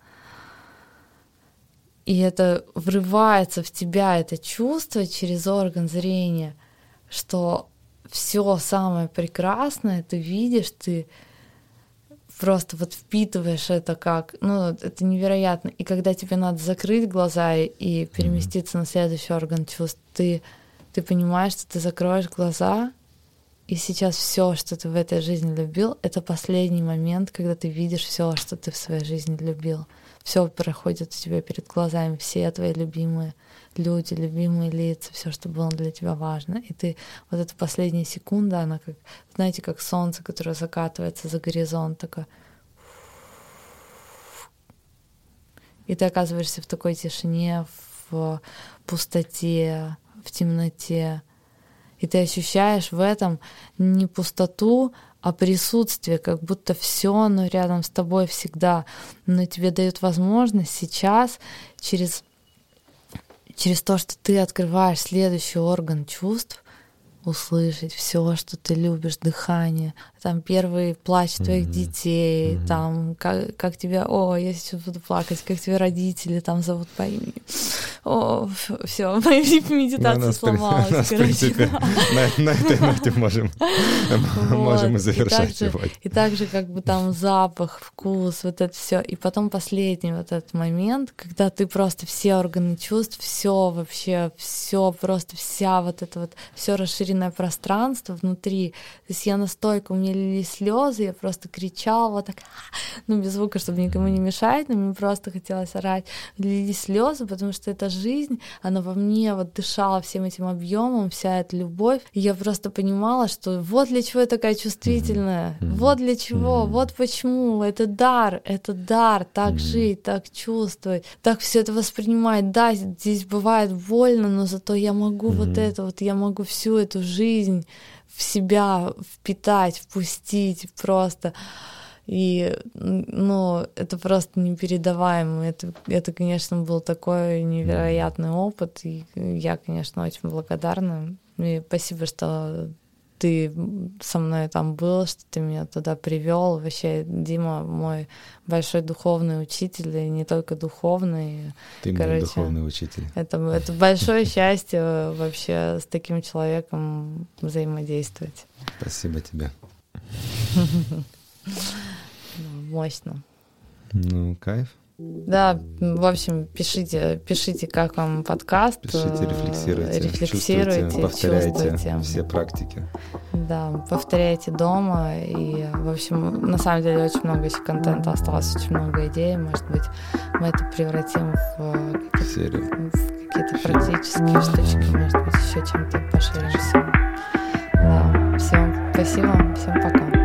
и это врывается в тебя, это чувство через орган зрения, что все самое прекрасное ты видишь, ты просто вот впитываешь это как, ну, это невероятно. И когда тебе надо закрыть глаза и переместиться mm-hmm. на следующий орган чувств, ты, ты понимаешь, что ты закроешь глаза, и сейчас все, что ты в этой жизни любил, это последний момент, когда ты видишь все, что ты в своей жизни любил. Все проходит у тебя перед глазами, все твои любимые люди, любимые лица, все, что было для тебя важно. И ты вот эта последняя секунда, она как, знаете, как солнце, которое закатывается за горизонт, такое. И ты оказываешься в такой тишине, в пустоте, в темноте. И ты ощущаешь в этом не пустоту, а присутствие, как будто все оно рядом с тобой всегда. Но тебе дают возможность сейчас через через то, что ты открываешь следующий орган чувств, услышать все, что ты любишь, дыхание, там первый плач mm-hmm. твоих детей, mm-hmm. там как, как тебя, о, я сейчас буду плакать, как тебя родители там зовут по имени. О, все, [LAUGHS] моя медитация ну, сломалась. Нас, [LAUGHS] короче. [LAUGHS] на, на этой ноте можем, можем и завершать также, И также как бы там запах, вкус, вот это все. И потом последний вот этот момент, когда ты просто все органы чувств, все вообще, все просто вся вот это вот, все расширенное пространство внутри. То есть я настолько, у меня лились слезы, я просто кричала вот так, ну, без звука, чтобы никому не мешать, но мне просто хотелось орать. Лились слезы, потому что эта жизнь, она во мне вот дышала всем этим объемом, вся эта любовь. И я просто понимала, что вот для чего я такая чувствительная, mm-hmm. вот для чего, mm-hmm. вот почему. Это дар, это дар, так mm-hmm. жить, так чувствовать, так все это воспринимать. Да, здесь бывает больно, но зато я могу mm-hmm. вот это, вот я могу всю эту жизнь в себя впитать, впустить просто. И, ну, это просто непередаваемо. Это, это, конечно, был такой невероятный опыт. И я, конечно, очень благодарна. И спасибо, что ты со мной там был, что ты меня туда привел. Вообще, Дима мой большой духовный учитель, и не только духовный. Ты Короче, мой духовный учитель. Это, это большое счастье вообще с таким человеком взаимодействовать. Спасибо тебе. [LAUGHS] Мощно. Ну, кайф. Да, в общем, пишите, пишите, как вам подкаст. Пишите, рефлексируйте, рефлексируйте повторяйте чувствуйте. все практики. Да, повторяйте дома. И, в общем, на самом деле очень много еще контента осталось, очень много идей. Может быть, мы это превратим в какие-то, в какие-то практические штучки, может быть, еще чем-то поширимся. Да, всем спасибо, всем пока.